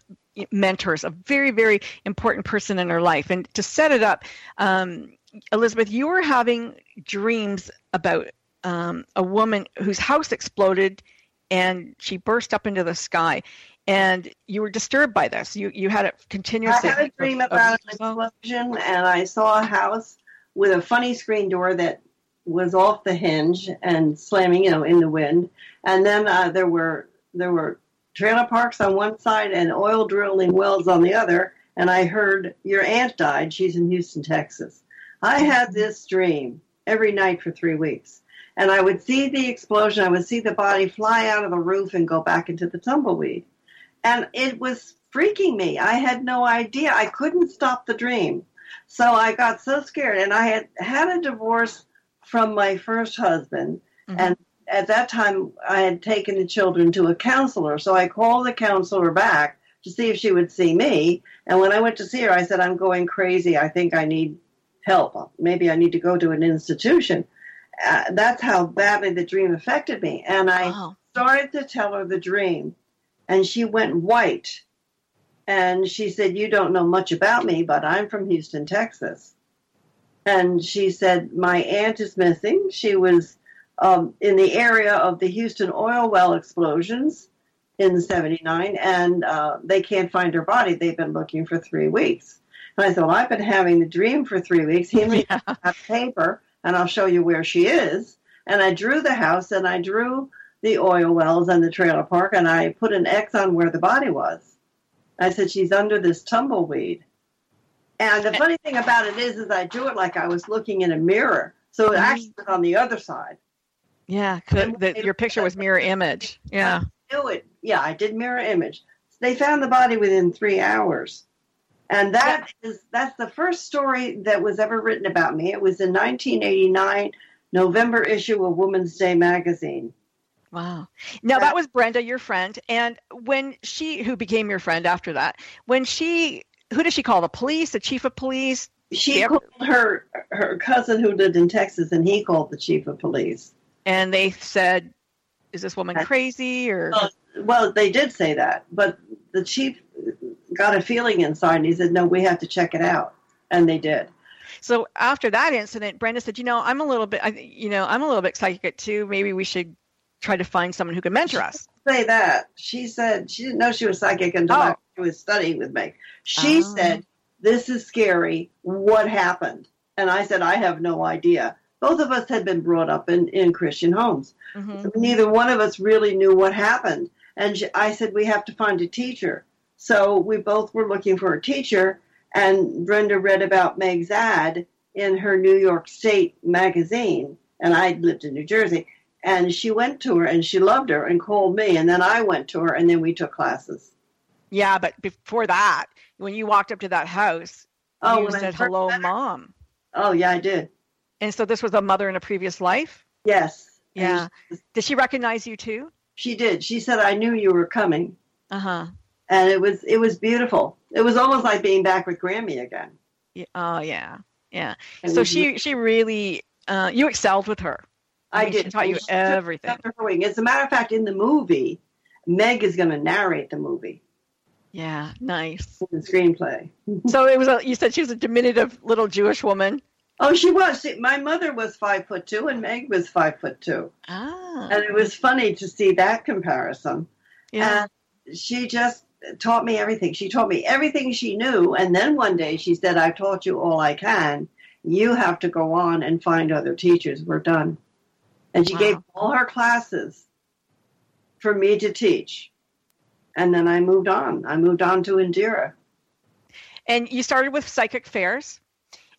Speaker 4: mentors, a very very important person in her life, and to set it up. Um, Elizabeth, you were having dreams about um, a woman whose house exploded and she burst up into the sky. And you were disturbed by this. You you had it continuously.
Speaker 5: I had a dream about an explosion, and I saw a house with a funny screen door that was off the hinge and slamming, you know, in the wind. And then uh, there were there were trailer parks on one side and oil drilling wells on the other. And I heard your aunt died. She's in Houston, Texas. I had this dream every night for three weeks. And I would see the explosion, I would see the body fly out of the roof and go back into the tumbleweed. And it was freaking me. I had no idea. I couldn't stop the dream. So I got so scared. And I had had a divorce from my first husband. Mm-hmm. And at that time, I had taken the children to a counselor. So I called the counselor back to see if she would see me. And when I went to see her, I said, I'm going crazy. I think I need help. Maybe I need to go to an institution. Uh, that's how badly the dream affected me. And I wow. started to tell her the dream, and she went white. And she said, You don't know much about me, but I'm from Houston, Texas. And she said, My aunt is missing. She was um, in the area of the Houston oil well explosions in 79, and uh, they can't find her body. They've been looking for three weeks. And I thought, well, I've been having the dream for three weeks. He we yeah. paper, and I'll show you where she is. And I drew the house, and I drew the oil wells and the trailer park, and I put an X on where the body was. I said, she's under this tumbleweed. And the funny thing about it is, is I drew it like I was looking in a mirror. So it mm-hmm. actually was on the other side.
Speaker 4: Yeah, the, your picture was mirror image. Yeah.
Speaker 5: I it. Yeah, I did mirror image. They found the body within three hours. And that yeah. is that's the first story that was ever written about me. It was in 1989 November issue of Woman's Day magazine.
Speaker 4: Wow. Now that was Brenda, your friend, and when she, who became your friend after that, when she, who did she call? The police, the chief of police?
Speaker 5: She ever, called her her cousin who lived in Texas, and he called the chief of police.
Speaker 4: And they said, "Is this woman crazy?" Or
Speaker 5: well, they did say that, but the chief got a feeling inside and he said, No, we have to check it out. And they did.
Speaker 4: So after that incident, Brenda said, You know, I'm a little bit, I, you know, I'm a little bit psychic too. Maybe we should try to find someone who can mentor us.
Speaker 5: Say that. She said she didn't know she was psychic until oh. she was studying with me. She oh. said, This is scary. What happened? And I said, I have no idea. Both of us had been brought up in, in Christian homes. Mm-hmm. So neither one of us really knew what happened. And she, I said, We have to find a teacher. So we both were looking for a teacher, and Brenda read about Meg's ad in her New York State magazine, and I lived in New Jersey. And she went to her and she loved her and called me, and then I went to her, and then we took classes.
Speaker 4: Yeah, but before that, when you walked up to that house, oh, you said hello, mom.
Speaker 5: Oh yeah, I did.
Speaker 4: And so this was a mother in a previous life.
Speaker 5: Yes.
Speaker 4: Yeah. Did she recognize you too?
Speaker 5: She did. She said, "I knew you were coming."
Speaker 4: Uh huh
Speaker 5: and it was it was beautiful. It was almost like being back with Grammy again.
Speaker 4: Yeah, oh yeah, yeah. And so she she really uh, you excelled with her.
Speaker 5: I, I mean, did.
Speaker 4: She taught you everything.
Speaker 5: As a matter of fact, in the movie, Meg is going to narrate the movie.
Speaker 4: Yeah, nice.
Speaker 5: The screenplay.
Speaker 4: so it was. A, you said she was a diminutive little Jewish woman.
Speaker 5: Oh, she was. See, my mother was five foot two, and Meg was five foot two.
Speaker 4: Ah.
Speaker 5: And it was funny to see that comparison.
Speaker 4: Yeah.
Speaker 5: And she just taught me everything. She taught me everything she knew. And then one day she said, I've taught you all I can. You have to go on and find other teachers. We're done. And she wow. gave all her classes for me to teach. And then I moved on. I moved on to Indira.
Speaker 4: And you started with psychic fairs.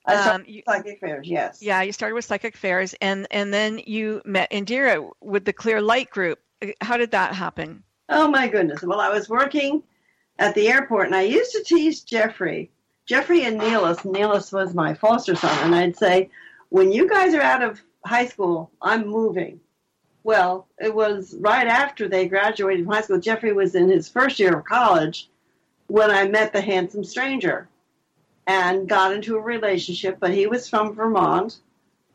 Speaker 5: Um, you, psychic fairs, yes.
Speaker 4: Yeah, you started with psychic fairs, and and then you met Indira with the Clear Light Group. How did that happen?
Speaker 5: Oh my goodness! Well, I was working at the airport, and I used to tease Jeffrey, Jeffrey and Neelis. Neelis was my foster son, and I'd say, when you guys are out of high school, I'm moving. Well, it was right after they graduated from high school. Jeffrey was in his first year of college when I met the handsome stranger and got into a relationship, but he was from Vermont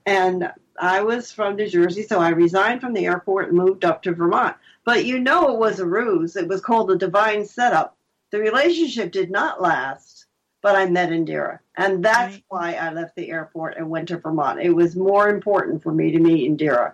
Speaker 5: and I was from New Jersey, so I resigned from the airport and moved up to Vermont. But you know it was a ruse. It was called the divine setup. The relationship did not last, but I met Indira. And that's
Speaker 4: Right.
Speaker 5: why I left the airport and went to Vermont. It was more important for me to meet Indira.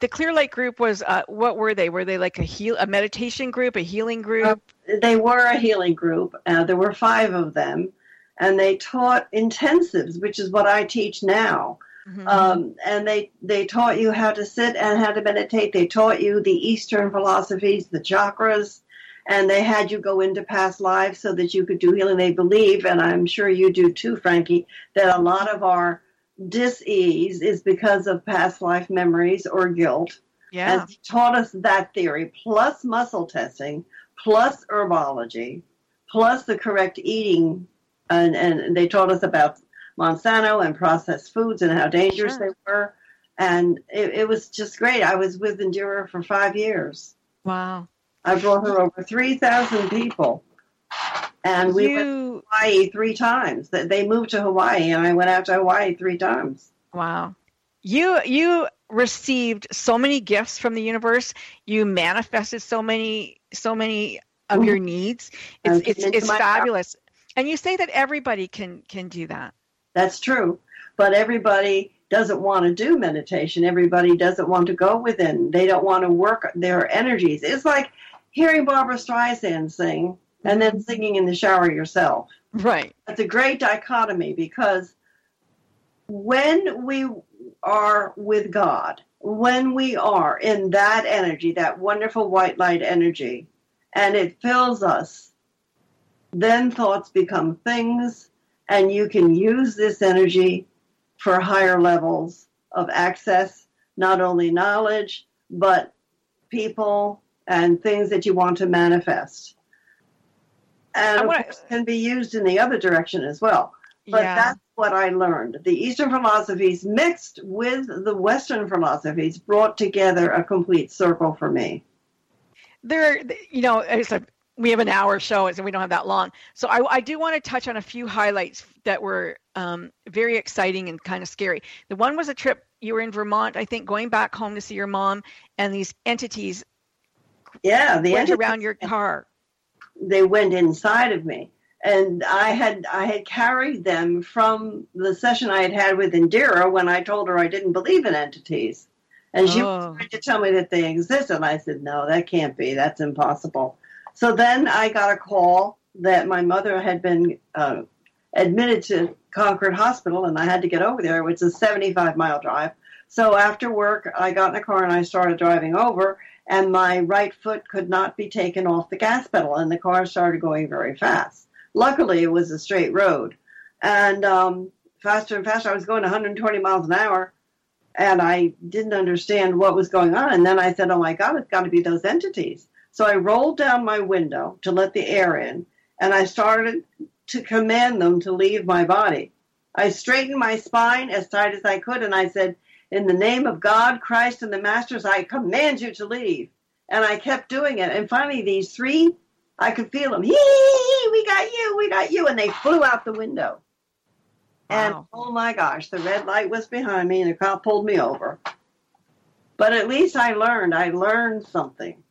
Speaker 4: The Clear Light group was uh, what were they? Were they like a heal a meditation group, a healing group?
Speaker 5: They were a healing group. Uh, there were five of them, and they taught intensives, which is what I teach now.
Speaker 4: Mhm.
Speaker 5: Um, and they, they taught you how to sit and how to meditate. They taught you the Eastern philosophies, the chakras, and they had you go into past lives so that you could do healing. They believe, and I'm sure you do too, Frankie, that a lot of our dis-ease is because of past life memories or guilt.
Speaker 4: yeah.
Speaker 5: And taught us that theory, plus muscle testing, plus herbology, plus the correct eating. And, and they taught us about Monsanto and processed foods and how dangerous
Speaker 4: Sure.
Speaker 5: they were. And it, it was just great. I was with Indira for five years.
Speaker 4: Wow.
Speaker 5: I brought her over 3,000 people. And we went to Hawaii three times. They- They moved to Hawaii, and I went out to Hawaii three times.
Speaker 4: wow. You you received so many gifts from the universe. You manifested so many so many of your mm-hmm.
Speaker 5: needs.
Speaker 4: It's it's it's fabulous. And you say that everybody can can do that.
Speaker 5: That's true. But everybody doesn't want to do meditation. Everybody doesn't want to go within. They don't want to work their energies. It's like hearing Barbra Streisand sing and then mm-hmm. singing in the shower yourself.
Speaker 4: Right.
Speaker 5: It's a great dichotomy because when we are with God, when we are in that energy, that wonderful white light energy, and it fills us, then thoughts become things, and you can use this energy for higher levels of access, not only knowledge, but people and things that you want to manifest. And
Speaker 4: I
Speaker 5: of
Speaker 4: wanna-
Speaker 5: course, can be used in the other direction as well. But
Speaker 4: yeah.
Speaker 5: that's what I learned. The Eastern philosophies mixed with the Western philosophies brought together a complete circle for me.
Speaker 4: there you know it's a we have an hour show and we don't have that long so i, I do want to touch on a few highlights that were um, very exciting and kind of scary the one was a trip you were in vermont i think going back home to see your mom and these entities
Speaker 5: Yeah, the
Speaker 4: went
Speaker 5: entities-
Speaker 4: around your car
Speaker 5: they went inside of me and i had i had carried them from the session i had had with indira when i told her i didn't believe in entities and she was
Speaker 4: Oh.
Speaker 5: trying to tell me that they exist and i said no that can't be that's impossible so then i got a call that my mother had been uh, admitted to concord hospital and i had to get over there which is a 75 mile drive so after work i got in a car and i started driving over and my right foot could not be taken off the gas pedal, and the car started going very fast. Luckily, it was a straight road, and um, faster and faster. I was going 120 miles an hour, and I didn't understand what was going on. And then I said, "Oh my God, it's got to be those entities." So I rolled down my window to let the air in, and I started to command them to leave my body. I straightened my spine as tight as I could, and I said, in the name of God, Christ, and the Masters, I command you to leave. And I kept doing it. And finally, these three, I could feel them. Hee, hee, we got you, we got you. And they flew out the window. And
Speaker 4: Wow.
Speaker 5: oh my gosh, the red light was behind me, and the cop pulled me over. But at least I learned. I learned something.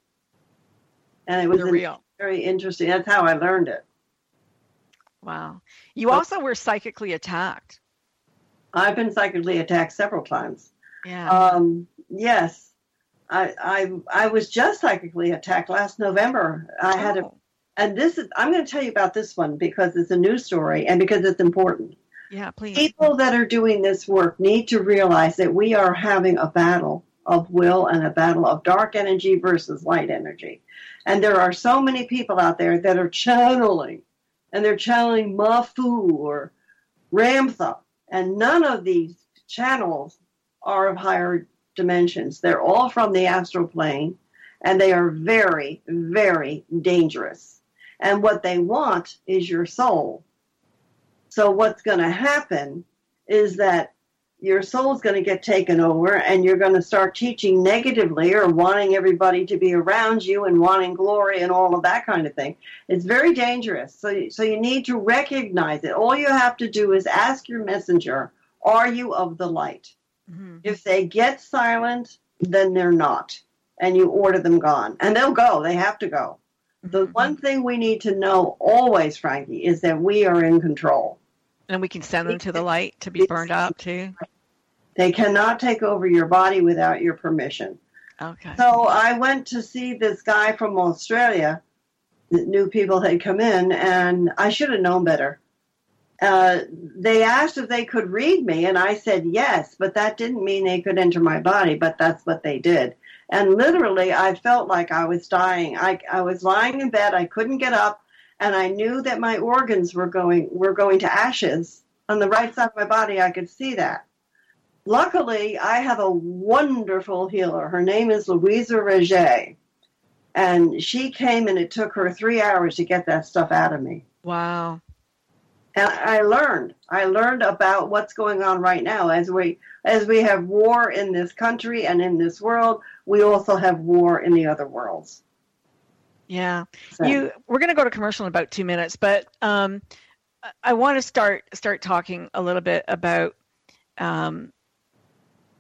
Speaker 5: And it was
Speaker 4: real
Speaker 5: very interesting. That's how I learned it.
Speaker 4: wow you also were psychically attacked
Speaker 5: I've been psychically attacked several times.
Speaker 4: yeah
Speaker 5: Um, yes, I, I I was just psychically attacked last November. I had a,
Speaker 4: Oh,
Speaker 5: and this is I'm going to tell you about this one because it's a news story and because it's important.
Speaker 4: yeah please
Speaker 5: People that are doing this work need to realize that we are having a battle of will and a battle of dark energy versus light energy, and there are so many people out there that are channeling, and they're channeling Mafu or Ramtha, and none of these channels are of higher dimensions. They're all from the astral plane, and they are very, very dangerous. And what they want is your soul. So, what's going to happen is that your soul's going to get taken over and you're going to start teaching negatively or wanting everybody to be around you and wanting glory and all of that kind of thing. It's very dangerous. So, so you need to recognize it. All you have to do is ask your messenger, are you of the light? Mm-hmm. If they get silent, then they're not. And you order them gone. And they'll go. They have to go. The mm-hmm. one thing we need to know always, Frankie, is that we are in control.
Speaker 4: And we can send them to the light to be burned up too.
Speaker 5: They cannot take over your body without your permission.
Speaker 4: Okay.
Speaker 5: So I went to see this guy from Australia. New people had come in, and I should have known better. Uh, they asked if they could read me, and I said yes, but that didn't mean they could enter my body, but that's what they did. And literally, I felt like I was dying. I, I was lying in bed, I couldn't get up, and I knew that my organs were going were going to ashes on the right side of my body. I could see that. Luckily, I have a wonderful healer. Her name is Louisa Reget. And she came and it took her three hours to get that stuff out of me.
Speaker 4: Wow.
Speaker 5: And I learned. I learned about what's going on right now. As we as we have war in this country and in this world, we also have war in the other worlds.
Speaker 4: Yeah. So. You we're gonna go to commercial in about two minutes, but um, I want to start start talking a little bit about um,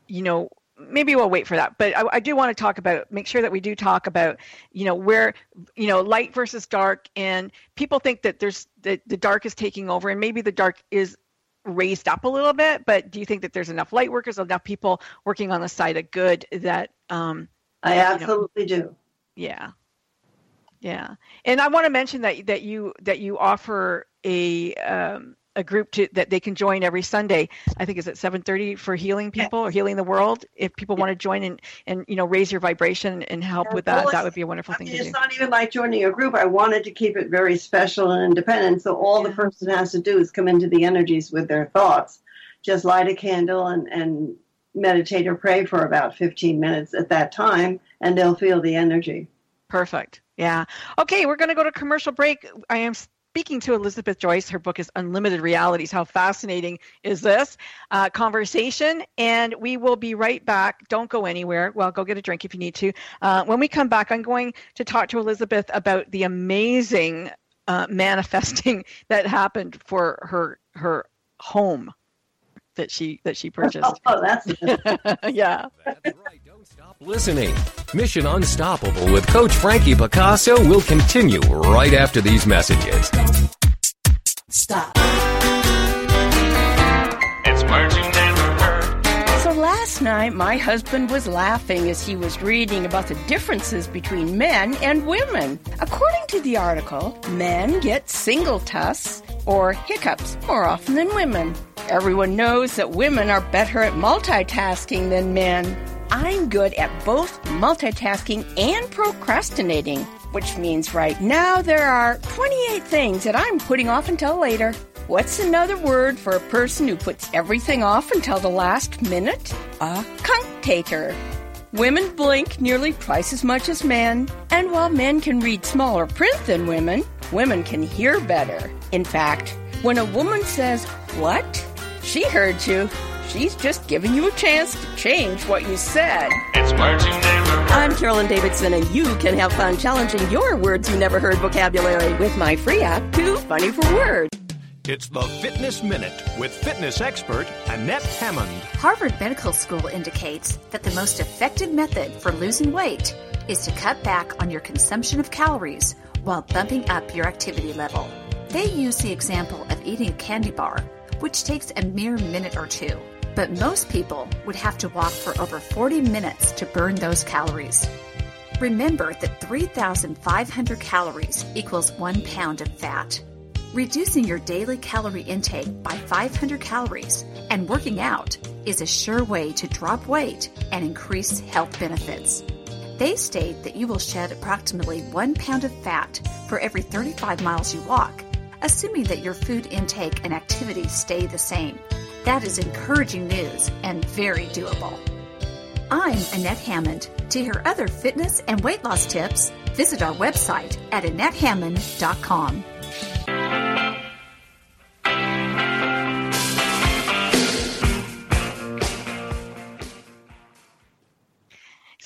Speaker 4: you know maybe we'll wait for that but I, I, do want to talk about make sure that we do talk about you know where you know light versus dark and people think that there's the, the dark is taking over and maybe the dark is raised up a little bit but do you think that there's enough light workers enough people working on the side of good that um
Speaker 5: i absolutely you know, do.
Speaker 4: Yeah. Yeah. And i want to mention that that you that you offer a um a group to that they can join every Sunday. I think is at 7:30 for healing people or healing the world. If people want to join and and you know raise your vibration and help with that, that would be a wonderful
Speaker 5: I
Speaker 4: thing
Speaker 5: mean,
Speaker 4: to
Speaker 5: it's
Speaker 4: do.
Speaker 5: It's not even like joining a group. I wanted to keep it very special and independent. So all yeah. the person has to do is come into the energies with their thoughts. Just light a candle and and meditate or pray for about 15 minutes at that time, and they'll feel the energy.
Speaker 4: Perfect. Yeah. Okay, we're going to go to commercial break. I am speaking to Elizabeth Joyce. Her book is Unlimited Realities. How fascinating is this uh, conversation? And we will be right back. Don't go anywhere. Well, go get a drink if you need to. Uh, when we come back, I'm going to talk to Elizabeth about the amazing uh, manifesting that happened for her her home that she that she purchased.
Speaker 5: Oh, that's
Speaker 4: yeah.
Speaker 2: That's right. Don't stop listening. Mission Unstoppable with Coach Frankie Picasso will continue right after these messages.
Speaker 10: Stop.
Speaker 11: It's words you never heard.
Speaker 3: So last night, my husband was laughing as he was reading about the differences between men and women. According to the article, men get singultus or hiccups more often than women. Everyone knows that women are better at multitasking than men. I'm good at both multitasking and procrastinating, which means right now there are 28 things that I'm putting off until later. What's another word for a person who puts everything off until the last minute? A cunctator. Women blink nearly twice as much as men, and while men can read smaller print than women, women can hear better. In fact, when a woman says, What? She heard you. She's just giving you a chance to change what you said.
Speaker 11: It's words you never heard.
Speaker 3: I'm Carolyn Davidson, and you can have fun challenging your words you never heard vocabulary with my free app, Too Funny for Words.
Speaker 12: It's the Fitness Minute with fitness expert Annette Hammond.
Speaker 9: Harvard Medical School indicates that the most effective method for losing weight is to cut back on your consumption of calories while bumping up your activity level. They use the example of eating a candy bar which takes a mere minute or two. But most people would have to walk for over 40 minutes to burn those calories. Remember that 3,500 calories equals one pound of fat. Reducing your daily calorie intake by 500 calories and working out is a sure way to drop weight and increase health benefits. They state that you will shed approximately one pound of fat for every 35 miles you walk assuming that your food intake and activities stay the same. That is encouraging news and very doable. I'm Annette Hammond. To hear other fitness and weight loss tips, visit our website at AnnetteHammond.com.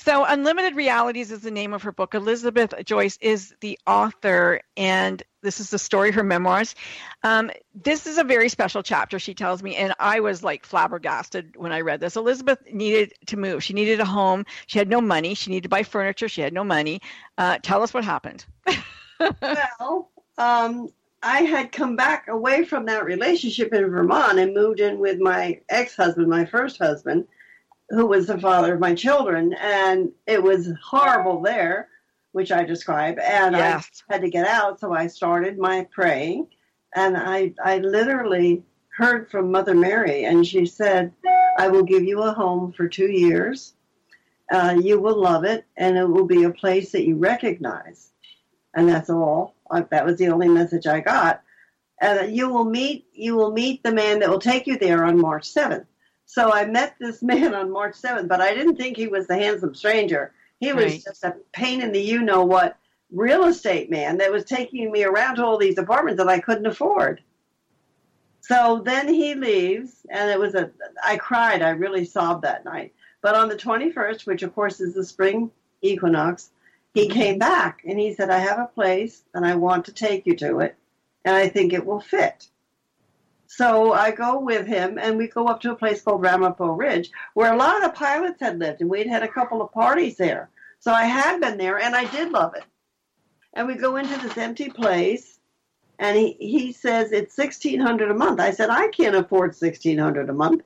Speaker 4: So, Unlimited Realities is the name of her book. Elizabeth Joyce is the author, and this is the story her memoirs. Um, this is a very special chapter, she tells me, and I was like flabbergasted when I read this. Elizabeth needed to move. She needed a home. She had no money. She needed to buy furniture. She had no money. Uh, tell us what happened.
Speaker 5: well, um, I had come back away from that relationship in Vermont and moved in with my ex husband, my first husband who was the father of my children, and it was horrible there, which I describe. And
Speaker 4: Yes.
Speaker 5: I had to get out, so I started my praying, and I I literally heard from Mother Mary, and she said, "I will give you a home for two years. Uh, you will love it, and it will be a place that you recognize." And that's all. Uh, That was the only message I got. And you will meet you will meet the man that will take you there on March seventh. So I met this man on March 7th, but I didn't think he was the handsome stranger. He was
Speaker 4: Right.
Speaker 5: just a pain in the you know what real estate man that was taking me around to all these apartments that I couldn't afford. So then he leaves, and it was a, I cried. I really sobbed that night. But on the 21st, which of course is the spring equinox, he mm-hmm. came back and he said, I have a place and I want to take you to it, and I think it will fit. So I go with him, and we go up to a place called Ramapo Ridge, where a lot of the pilots had lived, and we'd had a couple of parties there. So I had been there, and I did love it. And we go into this empty place, and he, he says it's sixteen hundred a month. I said I can't afford sixteen hundred a month.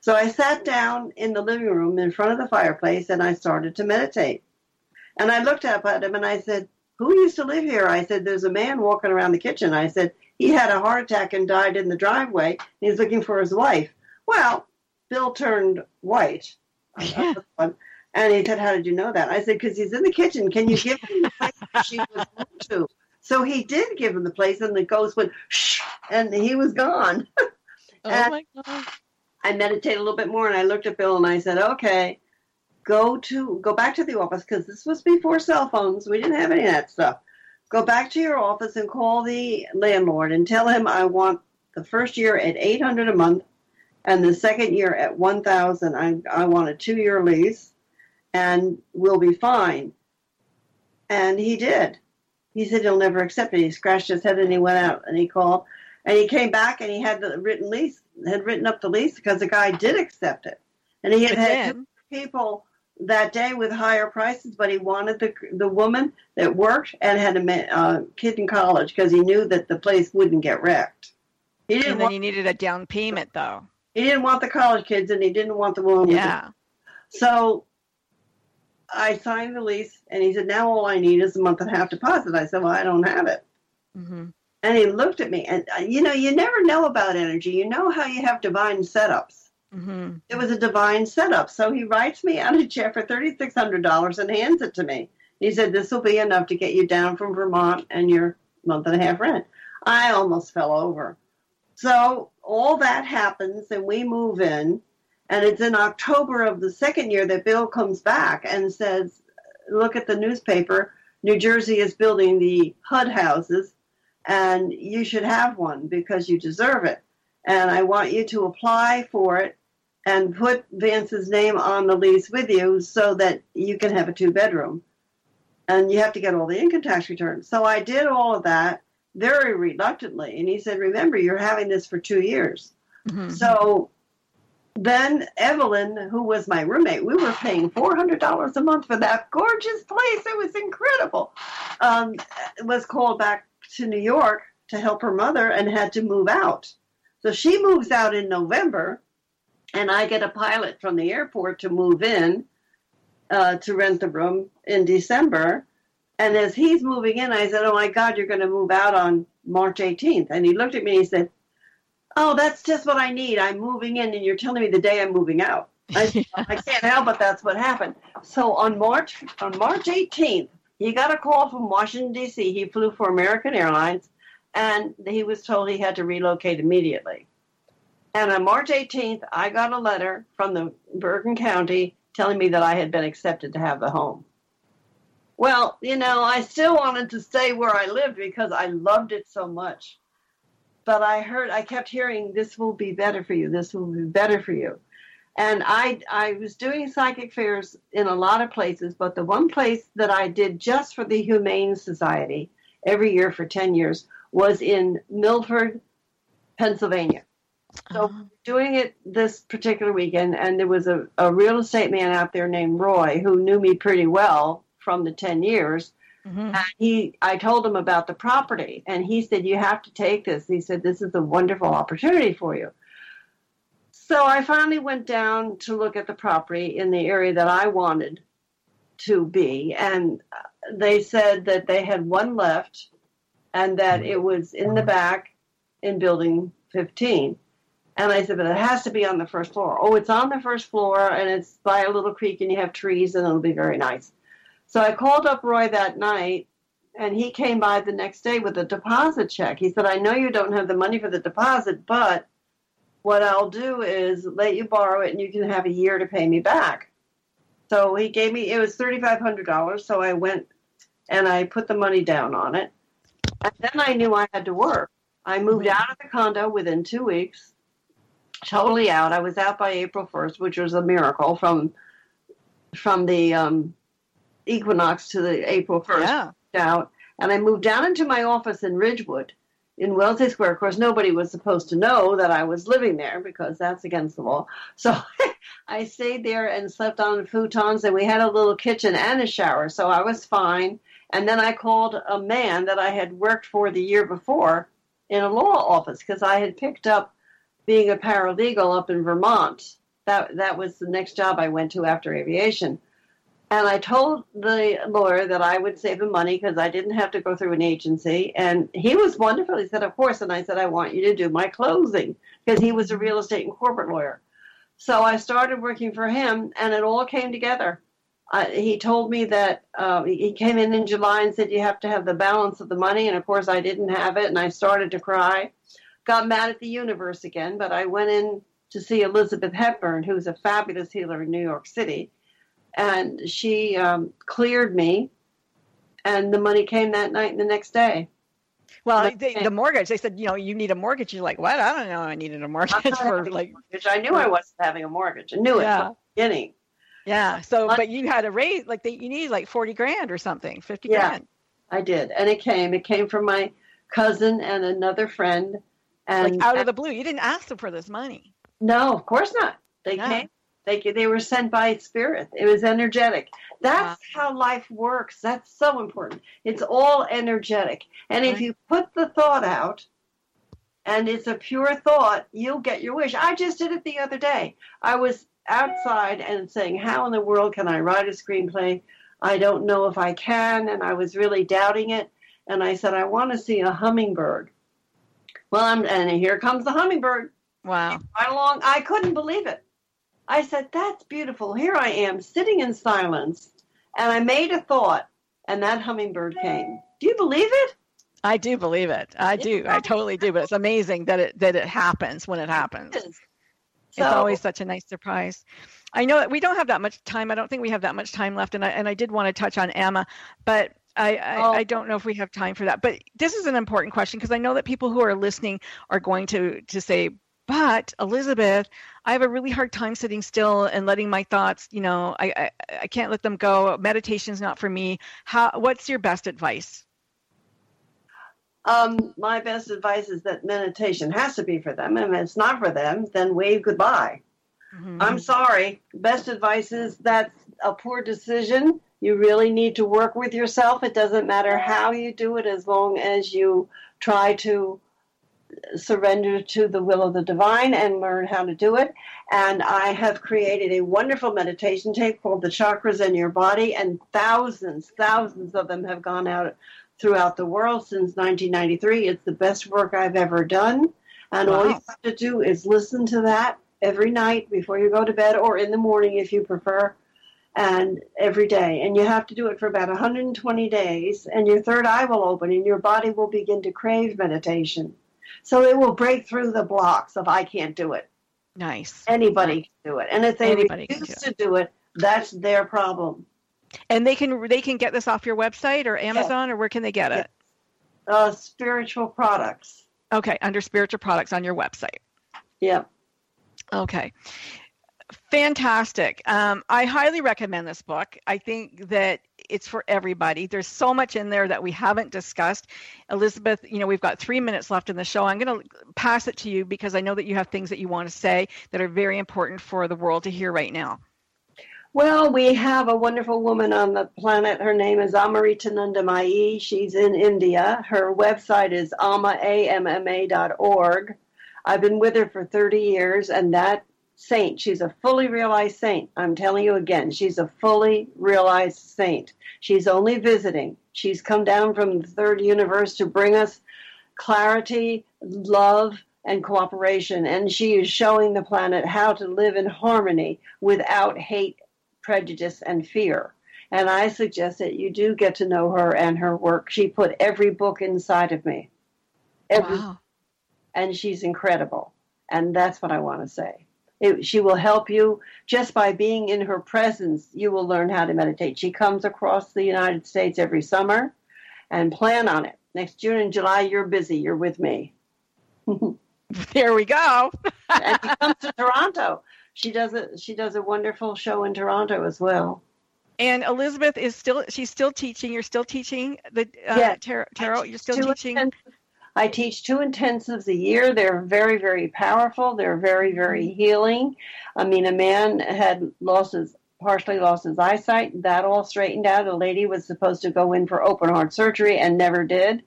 Speaker 5: So I sat down in the living room in front of the fireplace, and I started to meditate. And I looked up at him, and I said, "Who used to live here?" I said, "There's a man walking around the kitchen." I said, he had a heart attack and died in the driveway. And he's looking for his wife. Well, Bill turned white. And he said, How did you know that? I said, Because he's in the kitchen. Can you give him the place she was moved to? So he did give him the place, and the ghost went, shh, and he was gone.
Speaker 4: Oh
Speaker 5: And
Speaker 4: my God.
Speaker 5: I meditated a little bit more, and I looked at Bill and I said, Okay, go to go back to the office because this was before cell phones. We didn't have any of that stuff. Go back to your office and call the landlord and tell him I want the first year at eight hundred a month, and the second year at one thousand. I I want a two year lease, and we'll be fine. And he did. He said he'll never accept it. He scratched his head and he went out and he called, and he came back and he had the written lease, had written up the lease because the guy did accept it, and he had had people that day with higher prices, but he wanted the the woman that worked and had a uh, kid in college because he knew that the place wouldn't get wrecked. He didn't
Speaker 4: And then
Speaker 5: want
Speaker 4: you needed a down payment, though.
Speaker 5: he didn't want the college kids and he didn't want the woman. with
Speaker 4: Yeah.
Speaker 5: So I signed the lease and he said, "Now all I need is a month and a half deposit." I said, "Well, I don't have it."
Speaker 4: hmm
Speaker 5: And he looked at me and uh, you know, you never know about energy. You know how you have divine setups.
Speaker 4: Hmm
Speaker 5: It was a divine setup. So he writes me out a check for $3,600 and hands it to me. He said, This will be enough to get you down from Vermont and your month and a half rent. I almost fell over. So all that happens and we move in. And it's in October of the second year that Bill comes back and says, Look at the newspaper. New Jersey is building the HUD houses, and you should have one because you deserve it. And I want you to apply for it and put Vance's name on the lease with you so that you can have a two bedroom. And you have to get all the income tax returns. So I did all of that very reluctantly. And he said, Remember, you're having this for two years.
Speaker 4: hmm
Speaker 5: So then Evelyn, who was my roommate, we were paying $400 a month for that gorgeous place. It was incredible. Um, was called back to New York to help her mother and had to move out. So she moves out in November, and I get a pilot from the airport to move in uh, to rent the room in December. And as he's moving in, I said, Oh my God, you're going to move out on March 18th. And he looked at me and he said, Oh, that's just what I need. I'm moving in, and you're telling me the day I'm moving out. I, I can't help but That's what happened. So on March on March 18th, he got a call from Washington D.C. He flew for American Airlines, and he was told he had to relocate immediately. And on March 18th, I got a letter from the Bergen County telling me that I had been accepted to have the home. Well, you know, I still wanted to stay where I lived because I loved it so much. But I heard, I kept hearing, this will be better for you, this will be better for you. And I I was doing psychic fairs in a lot of places, but the one place that I did just for the Humane Society every year for 10 years was in Milford, Pennsylvania. So
Speaker 4: Uh-huh.
Speaker 5: doing it this particular weekend, and there was a, a real estate man out there named Roy who knew me pretty well from the 10 years.
Speaker 4: Mhm.
Speaker 5: And he, I told him about the property, and he said, "You have to take this." He said, "This is a wonderful opportunity for you." So I finally went down to look at the property in the area that I wanted to be, and they said that they had one left, and that it was in the back in Building 15. And I said, but it has to be on the first floor. Oh, it's on the first floor, and it's by a little creek, and you have trees, and it'll be very nice. So I called up Roy that night, and he came by the next day with a deposit check. He said, I know you don't have the money for the deposit, but what I'll do is let you borrow it, and you can have a year to pay me back. So he gave me, it was $3,500. So I went and I put the money down on it. And then I knew I had to work. I moved mm-hmm. out of the condo within two weeks, totally out. I was out by April 1st, which was a miracle from from the um, equinox to the April 1st
Speaker 4: Yeah.
Speaker 5: out. And I moved down into my office in Ridgewood in Wilsey Square. Of course, nobody was supposed to know that I was living there because that's against the law. So I stayed there and slept on futons, and we had a little kitchen and a shower. So I was fine. And then I called a man that I had worked for the year before in a law office because I had picked up being a paralegal up in Vermont. That that was the next job I went to after aviation. And I told the lawyer that I would save him money because I didn't have to go through an agency. And he was wonderful. He said, Of course. And I said, I want you to do my closing because he was a real estate and corporate lawyer. So I started working for him, and it all came together. Uh, he told me that uh, he came in in July and said, You have to have the balance of the money. And of course, I didn't have it, and I started to cry. Got mad at the universe again, but I went in to see Elizabeth Hepburn, who's a fabulous healer in New York City. And she um, cleared me, and the money came that night and the next day.
Speaker 4: Well, they, the mortgage, they said, you know, you need a mortgage. You're like, what? I don't know. I needed a mortgage for like,
Speaker 5: Which I knew I wasn't having a mortgage. I knew it
Speaker 4: Yeah.
Speaker 5: from the beginning.
Speaker 4: yeah. So, but you had a raise, like, they, you needed like 40 grand or something, 50
Speaker 5: Yeah.
Speaker 4: grand.
Speaker 5: I did, and it came. It came from my cousin and another friend. And
Speaker 4: Like out of the blue. You didn't ask them for this money.
Speaker 5: no, of course not. They
Speaker 4: Yeah.
Speaker 5: came. They they were sent by spirit. It was energetic. That's how life works. That's so important. It's all energetic. And if you put the thought out, and it's a pure thought, you'll get your wish. I just did it the other day. I was outside and saying, "How in the world can I write a screenplay? I don't know if I can." And I was really doubting it. And I said, "I want to see a hummingbird." Well, I'm, and here comes the hummingbird
Speaker 4: Wow.
Speaker 5: right along. I couldn't believe it. I said, That's beautiful. Here I am sitting in silence. And I made a thought, and that hummingbird came. Do you believe it?
Speaker 4: I do believe it. I do. I totally do. But it's amazing that it, that it happens when it happens.
Speaker 5: It is.
Speaker 4: it's always such a nice surprise. I know that we don't have that much time. I don't think we have that much time left, and I and I did want to touch on Emma, but I I,
Speaker 5: Oh.
Speaker 4: I don't know if we have time for that. But this is an important question because I know that people who are listening are going to to say, but Elizabeth, I have a really hard time sitting still and letting my thoughts. You know, I I, I can't let them go. Meditation's not for me. How? What's your best advice?
Speaker 5: Um, my best advice is that meditation has to be for them. And if it's not for them, then wave goodbye.
Speaker 4: Mhm.
Speaker 5: I'm sorry. Best advice is that's a poor decision. You really need to work with yourself. It doesn't matter how you do it as long as you try to surrender to the will of the divine and learn how to do it. And I have created a wonderful meditation tape called The Chakras in Your Body, and thousands, thousands of them have gone out throughout the world since 1993. It's the best work I've ever done. And all you have to do is listen to that every night before you go to bed or in the morning if you prefer and every day. And you have to do it for about 120 days and your third eye will open and your body will begin to crave meditation. So it will break through the blocks of i can't do it.
Speaker 4: Nice.
Speaker 5: anybody can do it. And if they
Speaker 4: Anybody
Speaker 5: refuse
Speaker 4: do
Speaker 5: to do it that's their problem.
Speaker 4: And they can they can get this off your website or Amazon or where can they get it?
Speaker 5: uh, spiritual products.
Speaker 4: Okay, under spiritual products on your website.
Speaker 5: yep.
Speaker 4: Okay. Fantastic. Um, I highly recommend this book. I think that it's for everybody. There's so much in there that we haven't discussed. Elizabeth, you know, we've got three minutes left in the show. I'm going to pass it to you because I know that you have things that you want to say that are very important for the world to hear right now.
Speaker 5: Well, we have a wonderful woman on the planet. Her name is Amritananda Mai. She's in India. Her website is amma.org. I've been with her for 30 years, and that saint, she's a fully realized saint. I'm telling you again, she's a fully realized saint. She's only visiting. She's come down from the third universe to bring us clarity, love, and cooperation. And she is showing the planet how to live in harmony without hate, prejudice, and fear. And I suggest that you do get to know her and her work. She put every book inside of me. Every,
Speaker 4: Wow.
Speaker 5: And she's incredible. And that's what I want to say. It, she will help you just by being in her presence. You will learn how to meditate. She comes across the United States every summer and plan on it. Next June and July, you're busy. You're with me.
Speaker 4: There we go.
Speaker 5: and she comes to Toronto. She does a she does a wonderful show in Toronto as well.
Speaker 4: And Elizabeth is still she's still teaching. You're still teaching the uh,
Speaker 5: Yeah.
Speaker 4: tarot. You're still teaching.
Speaker 5: I teach two intensives a year. They're very, very powerful. They're very, very healing. I mean, a man had lost his partially lost his eyesight. That all straightened out. A lady was supposed to go in for open heart surgery and never did.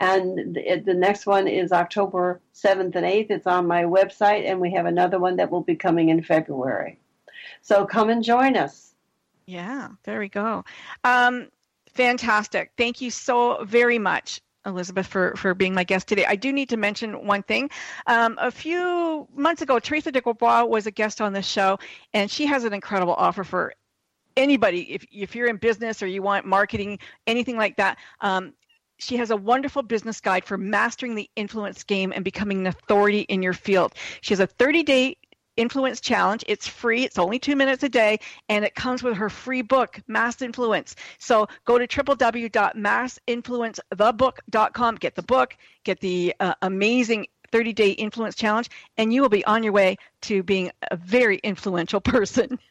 Speaker 5: And the, the next one is October 7th and 8th. It's on my website, and we have another one that will be coming in February. So come and join us.
Speaker 4: Yeah, there we go. Um, fantastic. Thank you so very much, Elizabeth, for, for being my guest today. I do need to mention one thing. Um, a few months ago, Teresa de Grosbois was a guest on this show, and she has an incredible offer for anybody. If, if you're in business or you want marketing, anything like that, um, she has a wonderful business guide for mastering the influence game and becoming an authority in your field. She has a 30 day influence challenge. It's free. It's only two minutes a day, and it comes with her free book, Mass Influence. So go to www.massinfluencethebook.com, get the book, get the uh, amazing 30 day influence challenge, and you will be on your way to being a very influential person.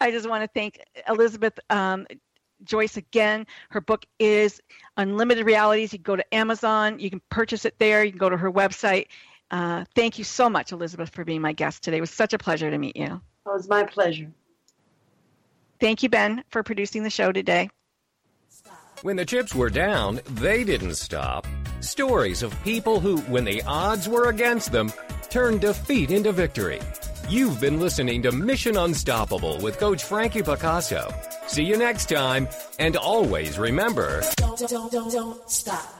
Speaker 4: I just want to thank Elizabeth. Um, Joyce again. Her book is Unlimited Realities. You can go to Amazon, you can purchase it there, you can go to her website. Uh, thank you so much, Elizabeth, for being my guest today. It was such a pleasure to meet you.
Speaker 5: It was my pleasure.
Speaker 4: Thank you, Ben, for producing the show today.
Speaker 2: When the chips were down, they didn't stop. Stories of people who, when the odds were against them, turned defeat into victory. You've been listening to Mission Unstoppable with Coach Frankie Picasso. See you next time, and always remember
Speaker 7: Don't, don't, don't, don't stop.